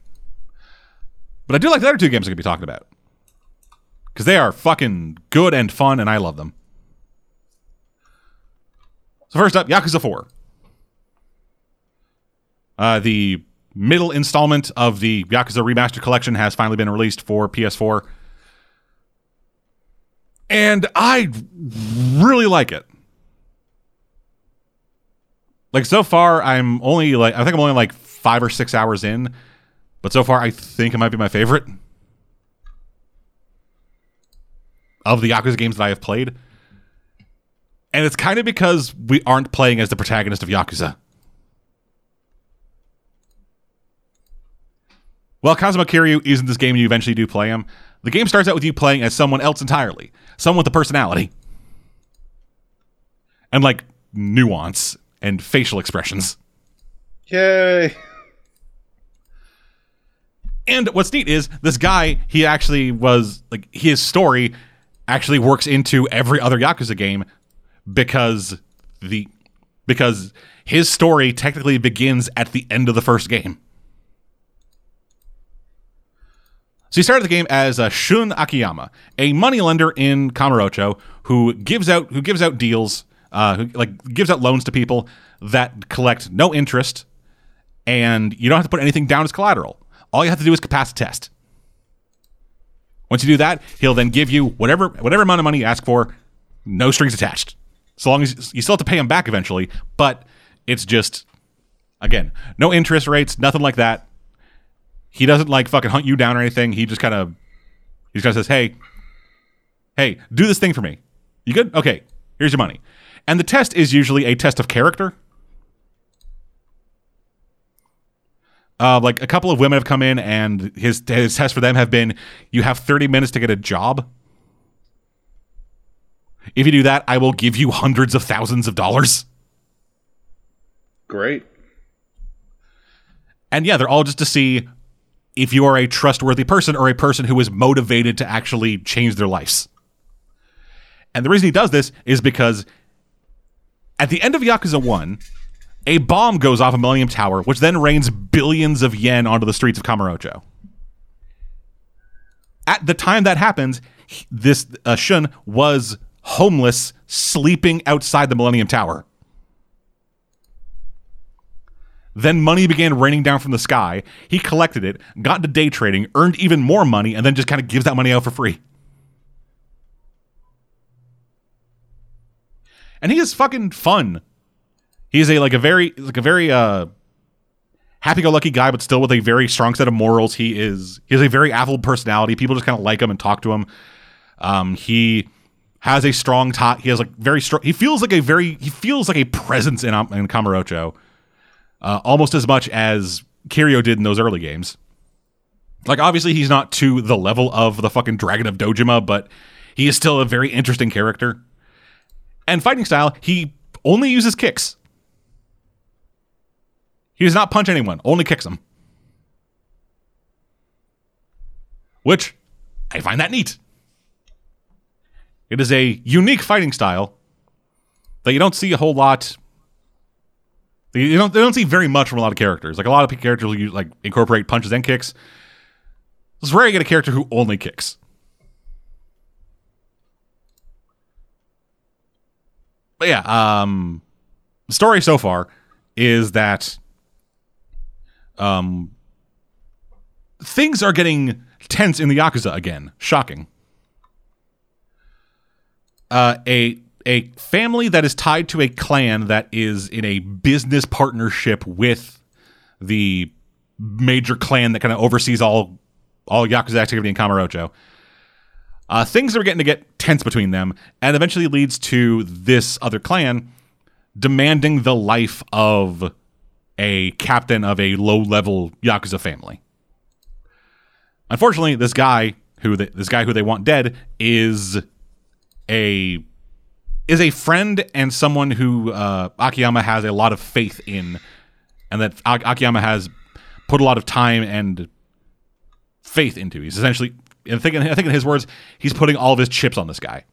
But I do like the other two games I'm going to be talking about. Because they are fucking good and fun, and I love them. So first up, Yakuza 4. Uh, the middle installment of the Yakuza Remastered Collection has finally been released for PS4. And I really like it. Like so far, I'm only like I think I'm only like five or six hours in, but so far I think it might be my favorite of the Yakuza games that I have played. And it's kind of because we aren't playing as the protagonist of Yakuza. While Kazuma Kiryu is in this game and you eventually do play him, the game starts out with you playing as someone else entirely. Someone with a personality. And like nuance and facial expressions. Yay. And what's neat is this guy, he actually was like his story actually works into every other Yakuza game because the because his story technically begins at the end of the first game. So he started the game as uh, Shun Akiyama, a moneylender in Kamurocho who gives out who gives out deals uh, who like gives out loans to people that collect no interest, and you don't have to put anything down as collateral. All you have to do is pass a test. Once you do that, he'll then give you whatever whatever amount of money you ask for, no strings attached. So long as you still have to pay him back eventually, but it's just again, no interest rates, nothing like that. He doesn't like fucking hunt you down or anything. He just kind of he just kind of says, "Hey, hey, do this thing for me. You good? Okay, here's your money." And the test is usually a test of character. Uh, like a couple of women have come in, and his his tests for them have been: you have 30 minutes to get a job. If you do that, I will give you hundreds of thousands of dollars. Great. And yeah, they're all just to see if you are a trustworthy person or a person who is motivated to actually change their lives. And the reason he does this is because at the end of Yakuza 1, a bomb goes off a Millennium Tower, which then rains billions of yen onto the streets of Kamurocho. At the time that happens, this uh, Shun was homeless, sleeping outside the Millennium Tower. Then money began raining down from the sky. He collected it, got into day trading, earned even more money, and then just kind of gives that money out for free. And he is fucking fun. He's a like a very like a very uh happy-go-lucky guy, but still with a very strong set of morals. He is he has a very affable personality. People just kind of like him and talk to him. Um, he has a strong tie. He has like very strong. He feels like a very he feels like a presence in um, in Kamurocho, uh, almost as much as Kiryu did in those early games. Like obviously he's not to the level of the fucking Dragon of Dojima, but he is still a very interesting character. And fighting style, he only uses kicks. He does not punch anyone, only kicks them. Which I find that neat. It is a unique fighting style that you don't see a whole lot. You don't, you don't see very much from a lot of characters. Like a lot of characters will use, like incorporate punches and kicks. It's rare you get a character who only kicks. But yeah, um, the story so far is that um, things are getting tense in the Yakuza again. Shocking. Uh, a a family that is tied to a clan that is in a business partnership with the major clan that kind of oversees all all Yakuza activity in Kamurocho. Uh, things are getting to get tense between them, and eventually leads to this other clan demanding the life of a captain of a low-level Yakuza family. Unfortunately, this guy who they, this guy who they want dead is a is a friend and someone who uh, Akiyama has a lot of faith in, and that A- Akiyama has put a lot of time and faith into. He's essentially, I think, I think in his words, he's putting all of his chips on this guy.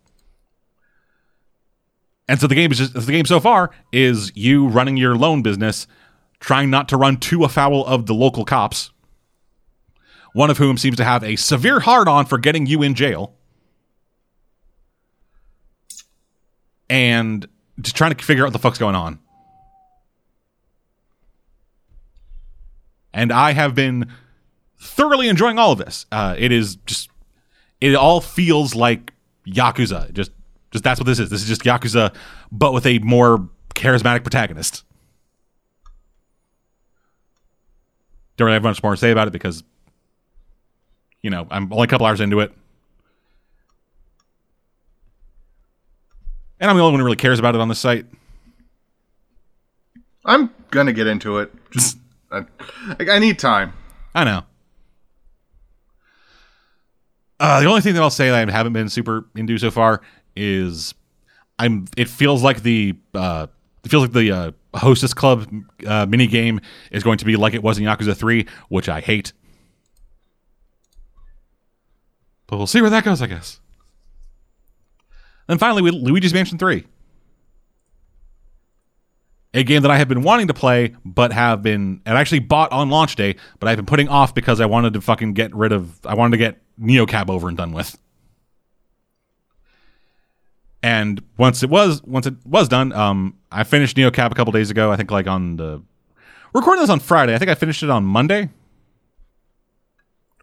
And so the game is just the game so far is you running your loan business, trying not to run too afoul of the local cops. One of whom seems to have a severe hard on for getting you in jail. And just trying to figure out what the fuck's going on. And I have been thoroughly enjoying all of this. Uh, it is just, it all feels like Yakuza. Just, just that's what this is. This is just Yakuza, but with a more charismatic protagonist. Don't really have much more to say about it because, you know, I'm only a couple hours into it. And I'm the only one who really cares about it on the site. I'm gonna get into it. Just I, I need time. I know. Uh, the only thing that I'll say that I haven't been super into so far is I'm. It feels like the uh, it feels like the uh, Hostess Club uh, mini game is going to be like it was in Yakuza Three, which I hate. But we'll see where that goes, I guess. Then finally, with Luigi's Mansion Three, a game that I have been wanting to play, but have been and actually bought on launch day, but I've been putting off because I wanted to fucking get rid of. I wanted to get NeoCab over and done with. And once it was once it was done, um, I finished NeoCab a couple days ago. I think like on the recording this on Friday. I think I finished it on Monday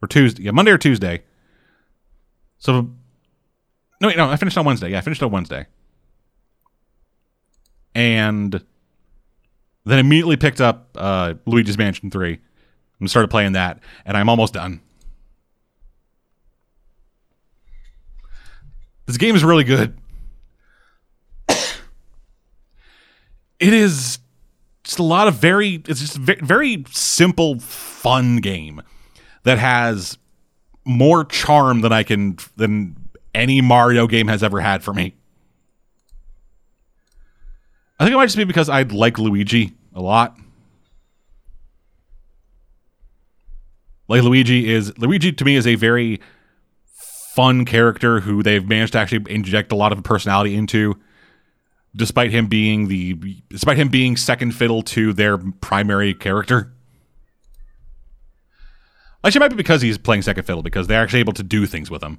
or Tuesday. Yeah, Monday or Tuesday. So no, wait, no, I finished on Wednesday. Yeah, I finished on Wednesday. And then immediately picked up uh, Luigi's Mansion 3 and started playing that, and I'm almost done. This game is really good. <coughs> it is just a lot of very it's just a very simple fun game that has more charm than I can than any Mario game has ever had for me. I think it might just be because I like Luigi a lot. Like Luigi is Luigi to me is a very fun character who they've managed to actually inject a lot of personality into despite him being the despite him being second fiddle to their primary character. Actually, it might be because he's playing second fiddle because they're actually able to do things with him.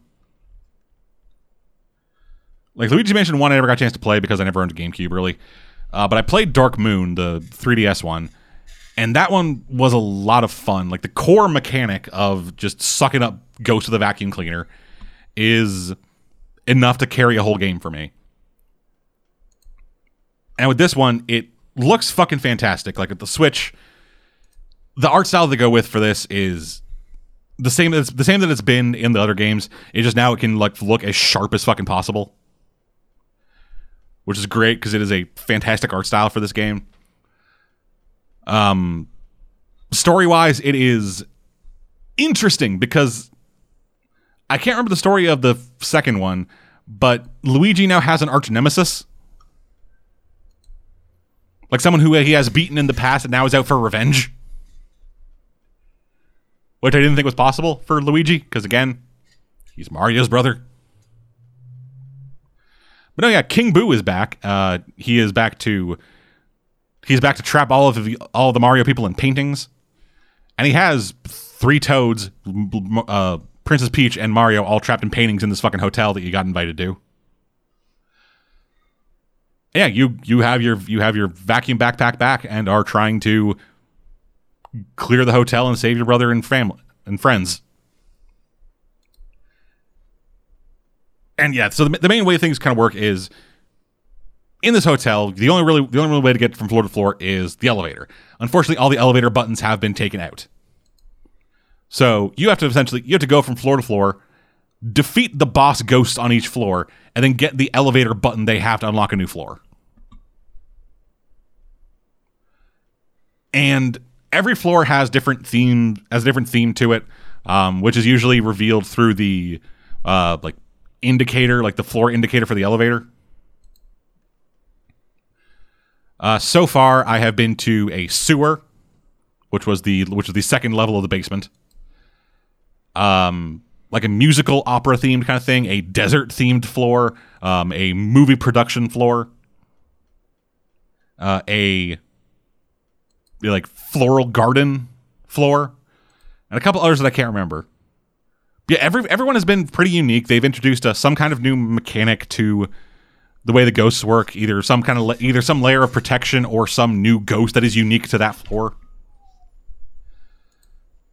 Like Luigi Mansion One, I never got a chance to play because I never owned a GameCube really, uh, but I played Dark Moon, the 3DS one, and that one was a lot of fun. Like the core mechanic of just sucking up ghosts with a Vacuum Cleaner is enough to carry a whole game for me. And with this one, it looks fucking fantastic. Like at the Switch, the art style they go with for this is the same as the same that it's been in the other games. It just now it can like look as sharp as fucking possible, which is great because it is a fantastic art style for this game. Um, story wise, it is interesting because I can't remember the story of the second one, but Luigi now has an arch nemesis. Like someone who he has beaten in the past and now is out for revenge. Which I didn't think was possible for Luigi, because again, he's Mario's brother. But no, yeah, King Boo is back. Uh, he is back to he's back to trap all of the all of the Mario people in paintings, and he has three Toads, uh, Princess Peach, and Mario all trapped in paintings in this fucking hotel that you got invited to. Yeah, you you have your you have your vacuum backpack back and are trying to clear the hotel and save your brother and family and friends. And yeah, so the, the main way things kind of work is in this hotel. The only really the only real way to get from floor to floor is the elevator. Unfortunately, all the elevator buttons have been taken out. So you have to essentially you have to go from floor to floor, defeat the boss ghosts on each floor, and then get the elevator button they have to unlock a new floor. And every floor has different theme has a different theme to it, um, which is usually revealed through the uh, like indicator, like the floor indicator for the elevator. Uh, so far, I have been to a sewer, which was the which was the second level of the basement. Um, like a musical opera themed kind of thing, a desert themed floor, um, a movie production floor, uh, a like floral garden floor, and a couple others that I can't remember. Yeah, every everyone has been pretty unique. They've introduced uh, some kind of new mechanic to the way the ghosts work. Either some kind of either some layer of protection or some new ghost that is unique to that floor.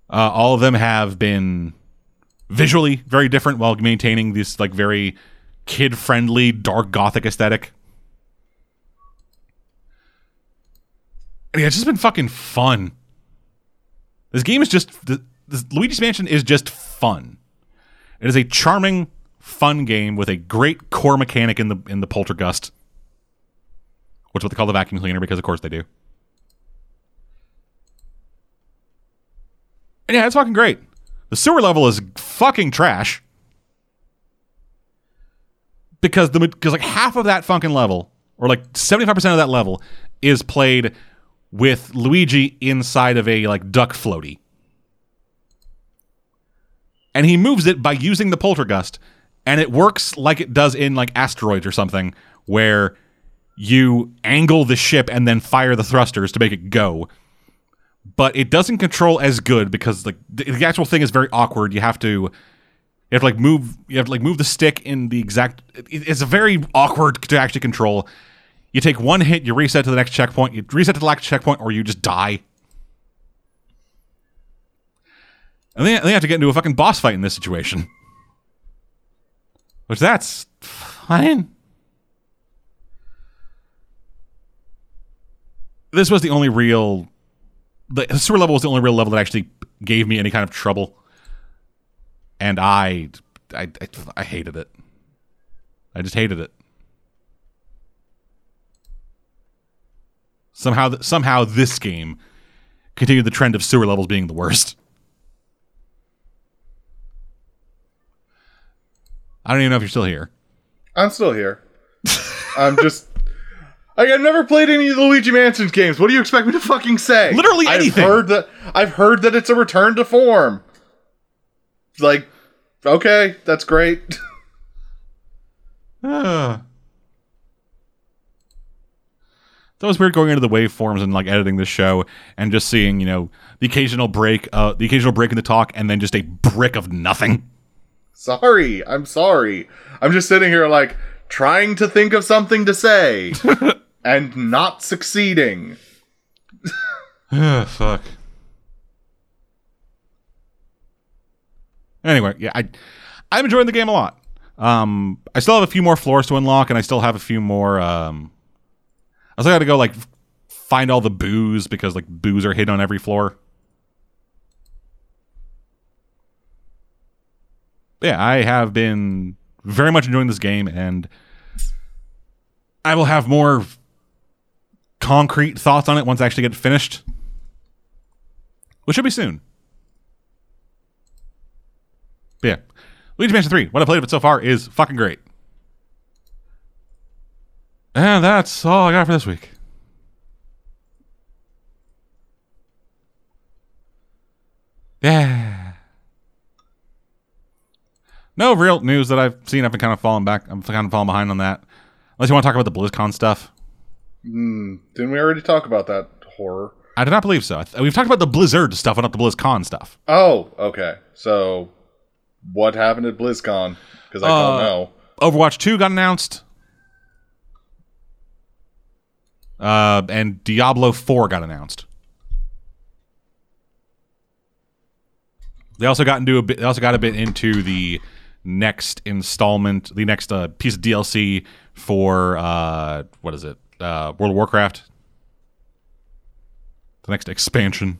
Uh, all of them have been visually very different while maintaining this like very kid friendly dark gothic aesthetic. And yeah, it's just been fucking fun. This game is just this Luigi's Mansion is just fun. It is a charming, fun game with a great core mechanic in the in the poltergust, which is what they call the vacuum cleaner because of course they do. And yeah, it's fucking great. The sewer level is fucking trash because the because like half of that fucking level, or like seventy five percent of that level, is played with Luigi inside of a like duck floaty. And he moves it by using the poltergust. And it works like it does in like asteroids or something, where you angle the ship and then fire the thrusters to make it go. But it doesn't control as good because like the, actual thing is very awkward. You have to You have to like move. You have to like move the stick in the exact. it- It's a very awkward to actually control. You take one hit, you reset to the next checkpoint. You reset to the next checkpoint, or you just die. And then they have to get into a fucking boss fight in this situation, which that's fine. This was the only real. The sewer level was the only real level that actually gave me any kind of trouble and I, I, I, I hated it. I just hated it. Somehow, somehow, this game continued the trend of sewer levels being the worst. I don't even know if you're still here. I'm still here. I'm just. Like, I've never played any of the Luigi Mansion games. What do you expect me to fucking say? Literally anything. I've heard that. I've heard that it's a return to form. Like, okay, that's great. <laughs> Uh. That was weird going into the waveforms and like editing the show and just seeing, you know, the occasional break, uh, the occasional break in the talk, and then just a brick of nothing. Sorry, I'm sorry. I'm just sitting here like trying to think of something to say <laughs> and not succeeding. <laughs> Ugh, fuck. Anyway, yeah, I I'm enjoying the game a lot. Um, I still have a few more floors to unlock, and I still have a few more. Um, I still got to go like find all the Boos because like Boos are hidden on every floor. Yeah, I have been very much enjoying this game, and I will have more concrete thoughts on it once I actually get it finished, which should be soon. But yeah, Luigi Mansion 3, what I played of it so far is fucking great. And that's all I got for this week. Yeah. No real news that I've seen. I've been kind of falling back. I'm kind of falling behind on that. Unless you want to talk about the BlizzCon stuff. Hmm, didn't we already talk about that horror? I do not believe so. We've talked about the Blizzard stuff and not the BlizzCon stuff. Oh, okay. So, what happened at BlizzCon? Because I Uh, don't know. Overwatch 2 got announced. Uh, and Diablo 4 got announced. They also got into a bit. They also got a bit into the next installment, the next uh, piece of DLC for uh, what is it? Uh, World of Warcraft. The next expansion.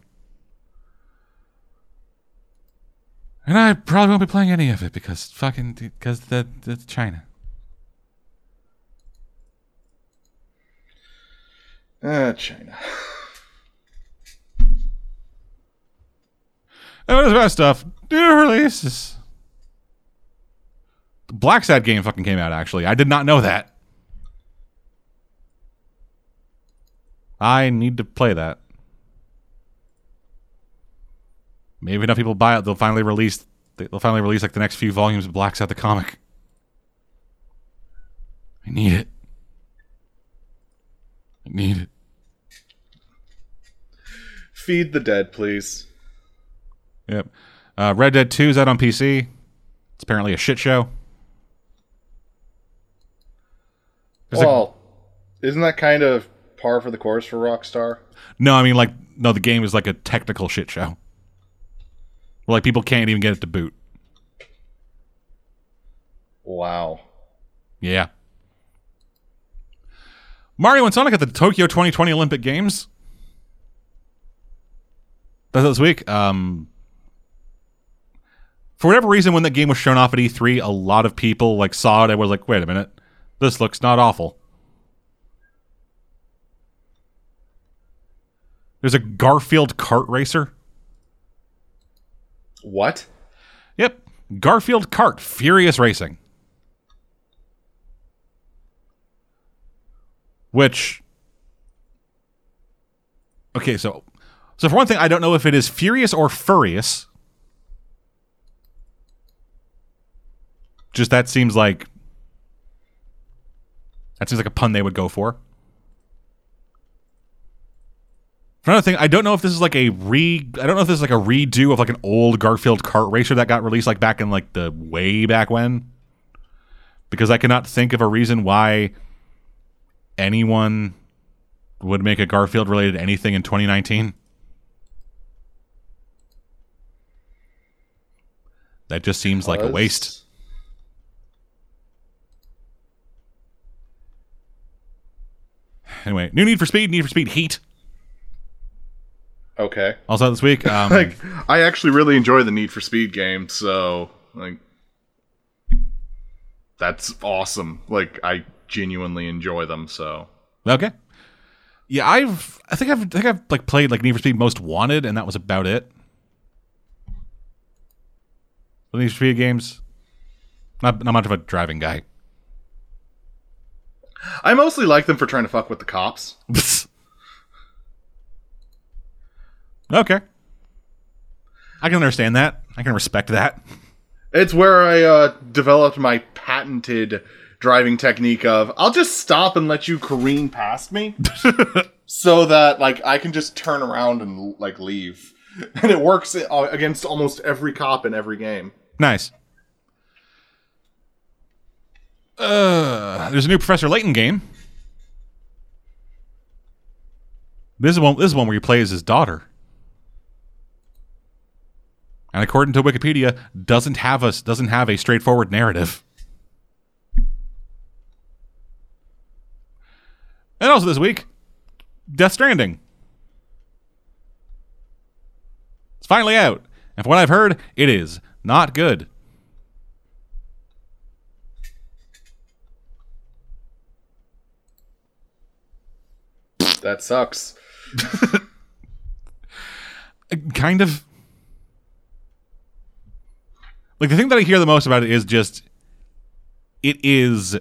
And I probably won't be playing any of it because fucking because that that's China. Ah, China. And what is about stuff? New releases. The Blacksad game fucking came out. Actually, I did not know that. I need to play that. Maybe enough people buy it, they'll finally release. They'll finally release like the next few volumes of Blacksad the comic. I need it. I need it. Feed the dead, please. Yep. Uh, Red Dead 2 is out on PC. It's apparently a shit show. There's a- well, isn't that kind of par for the course for Rockstar? no, I mean like no, the game is like a technical shit show. Where like people can't even get it to boot. Wow. Yeah. Mario and Sonic at the Tokyo 2020 Olympic Games. That's this week. Um, for whatever reason, when that game was shown off at E3, a lot of people like saw it and was like, "Wait a minute, this looks not awful." There's a Garfield kart racer. What? Yep, Garfield kart Furious Racing. Which Okay, so so for one thing, I don't know if it is furious or furious. Just that seems like that seems like a pun they would go for. Another thing, I don't know if this is like a re. I don't know if this is like a redo of like an old Garfield kart racer that got released like back in like the way back when. Because I cannot think of a reason why anyone would make a Garfield related anything in 2019. That just seems like a waste. Anyway, new Need for Speed, Need for Speed Heat. Okay. Also this week, <laughs> um, Like, I actually really enjoy the Need for Speed game, so like, that's awesome. Like, I genuinely enjoy them. So Okay. Yeah, I've I think I've I think I've like played like Need for Speed Most Wanted, and that was about it. Need for Speed games. Not not much of a driving guy. I mostly like them for trying to fuck with the cops. <laughs> okay. I can understand that. I can respect that. It's where I uh, developed my patented driving technique of I'll just stop and let you careen past me, <laughs> so that like I can just turn around and like leave, and it works uh, against almost every cop in every game. Nice. Uh, there's a new Professor Layton game. This is one. This is one where he plays his daughter, and according to Wikipedia, doesn't have a doesn't have a straightforward narrative. And also this week, Death Stranding. It's finally out, and from what I've heard, it is not good. That sucks. <laughs> kind of. Like the thing that I hear the most about it is just it is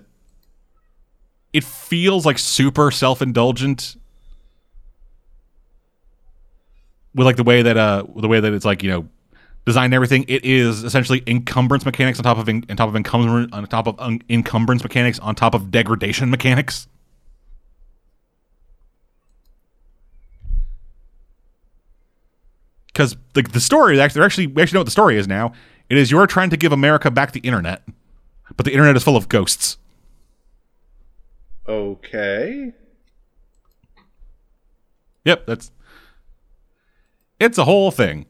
it feels like super self-indulgent with like the way that uh the way that it's like you know designed everything. It is essentially encumbrance mechanics on top of en- on top of encumbrance on top of un- encumbrance mechanics on top of degradation mechanics because like the story actually, actually we actually know what the story is now. It is you're trying to give America back the internet, but the internet is full of ghosts. Okay. Yep, that's it's a whole thing.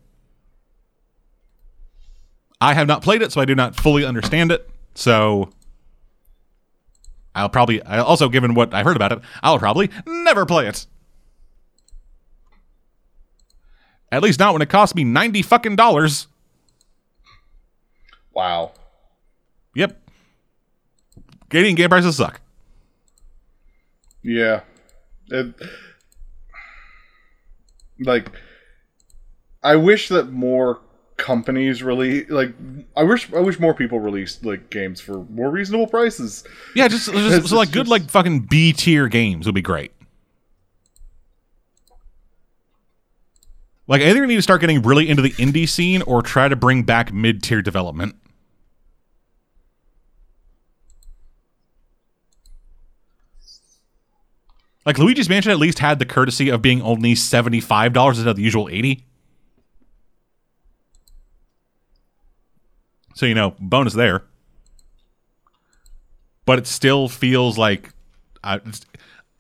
I have not played it, so I do not fully understand it. So I'll probably also given what I heard about it, I'll probably never play it. At least not when it costs me 90 fucking dollars. Wow. Yep. Canadian game prices suck. Yeah. It, like, I wish that more companies release like I wish I wish more people released like games for more reasonable prices. Yeah, just, just <laughs> so like just- good like fucking B tier games would be great. Like either need to start getting really into the indie scene or try to bring back mid tier development. Like Luigi's Mansion at least had the courtesy of being only seventy five dollars instead of the usual eighty. So you know, bonus there. But it still feels like I,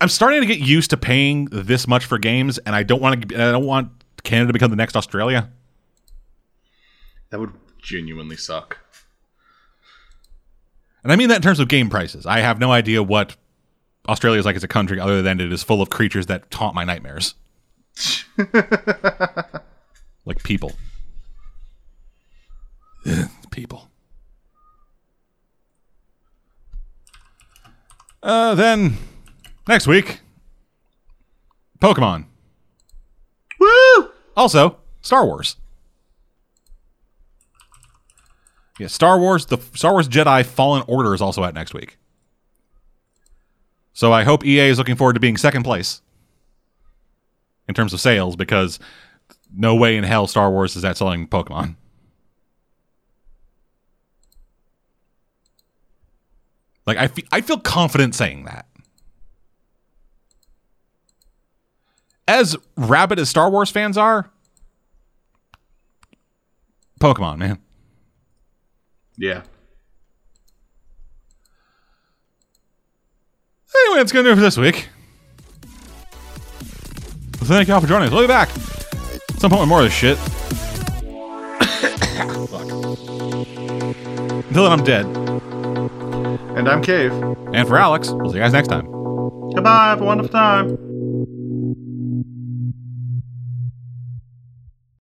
I'm starting to get used to paying this much for games, and I don't want to. I don't want Canada become the next Australia. That would genuinely suck. And I mean that in terms of game prices. I have no idea what Australia is like as a country, other than it is full of creatures that taunt my nightmares, <laughs> like people. Ugh, people. Uh, then next week, Pokemon. Woo! Also, Star Wars. Yeah, Star Wars, the Star Wars Jedi Fallen Order is also out next week. So I hope EA is looking forward to being second place in terms of sales because no way in hell Star Wars is outselling Pokemon. Like I fe- I feel confident saying that. As rabid as Star Wars fans are, Pokemon, man. Yeah. Anyway, that's gonna do it for this week. Thank y'all for joining us. We'll be back at some point with more of this shit. Fuck. Until then, I'm dead. And I'm Cave. And for Alex, we'll see you guys next time. Goodbye. Have a wonderful time.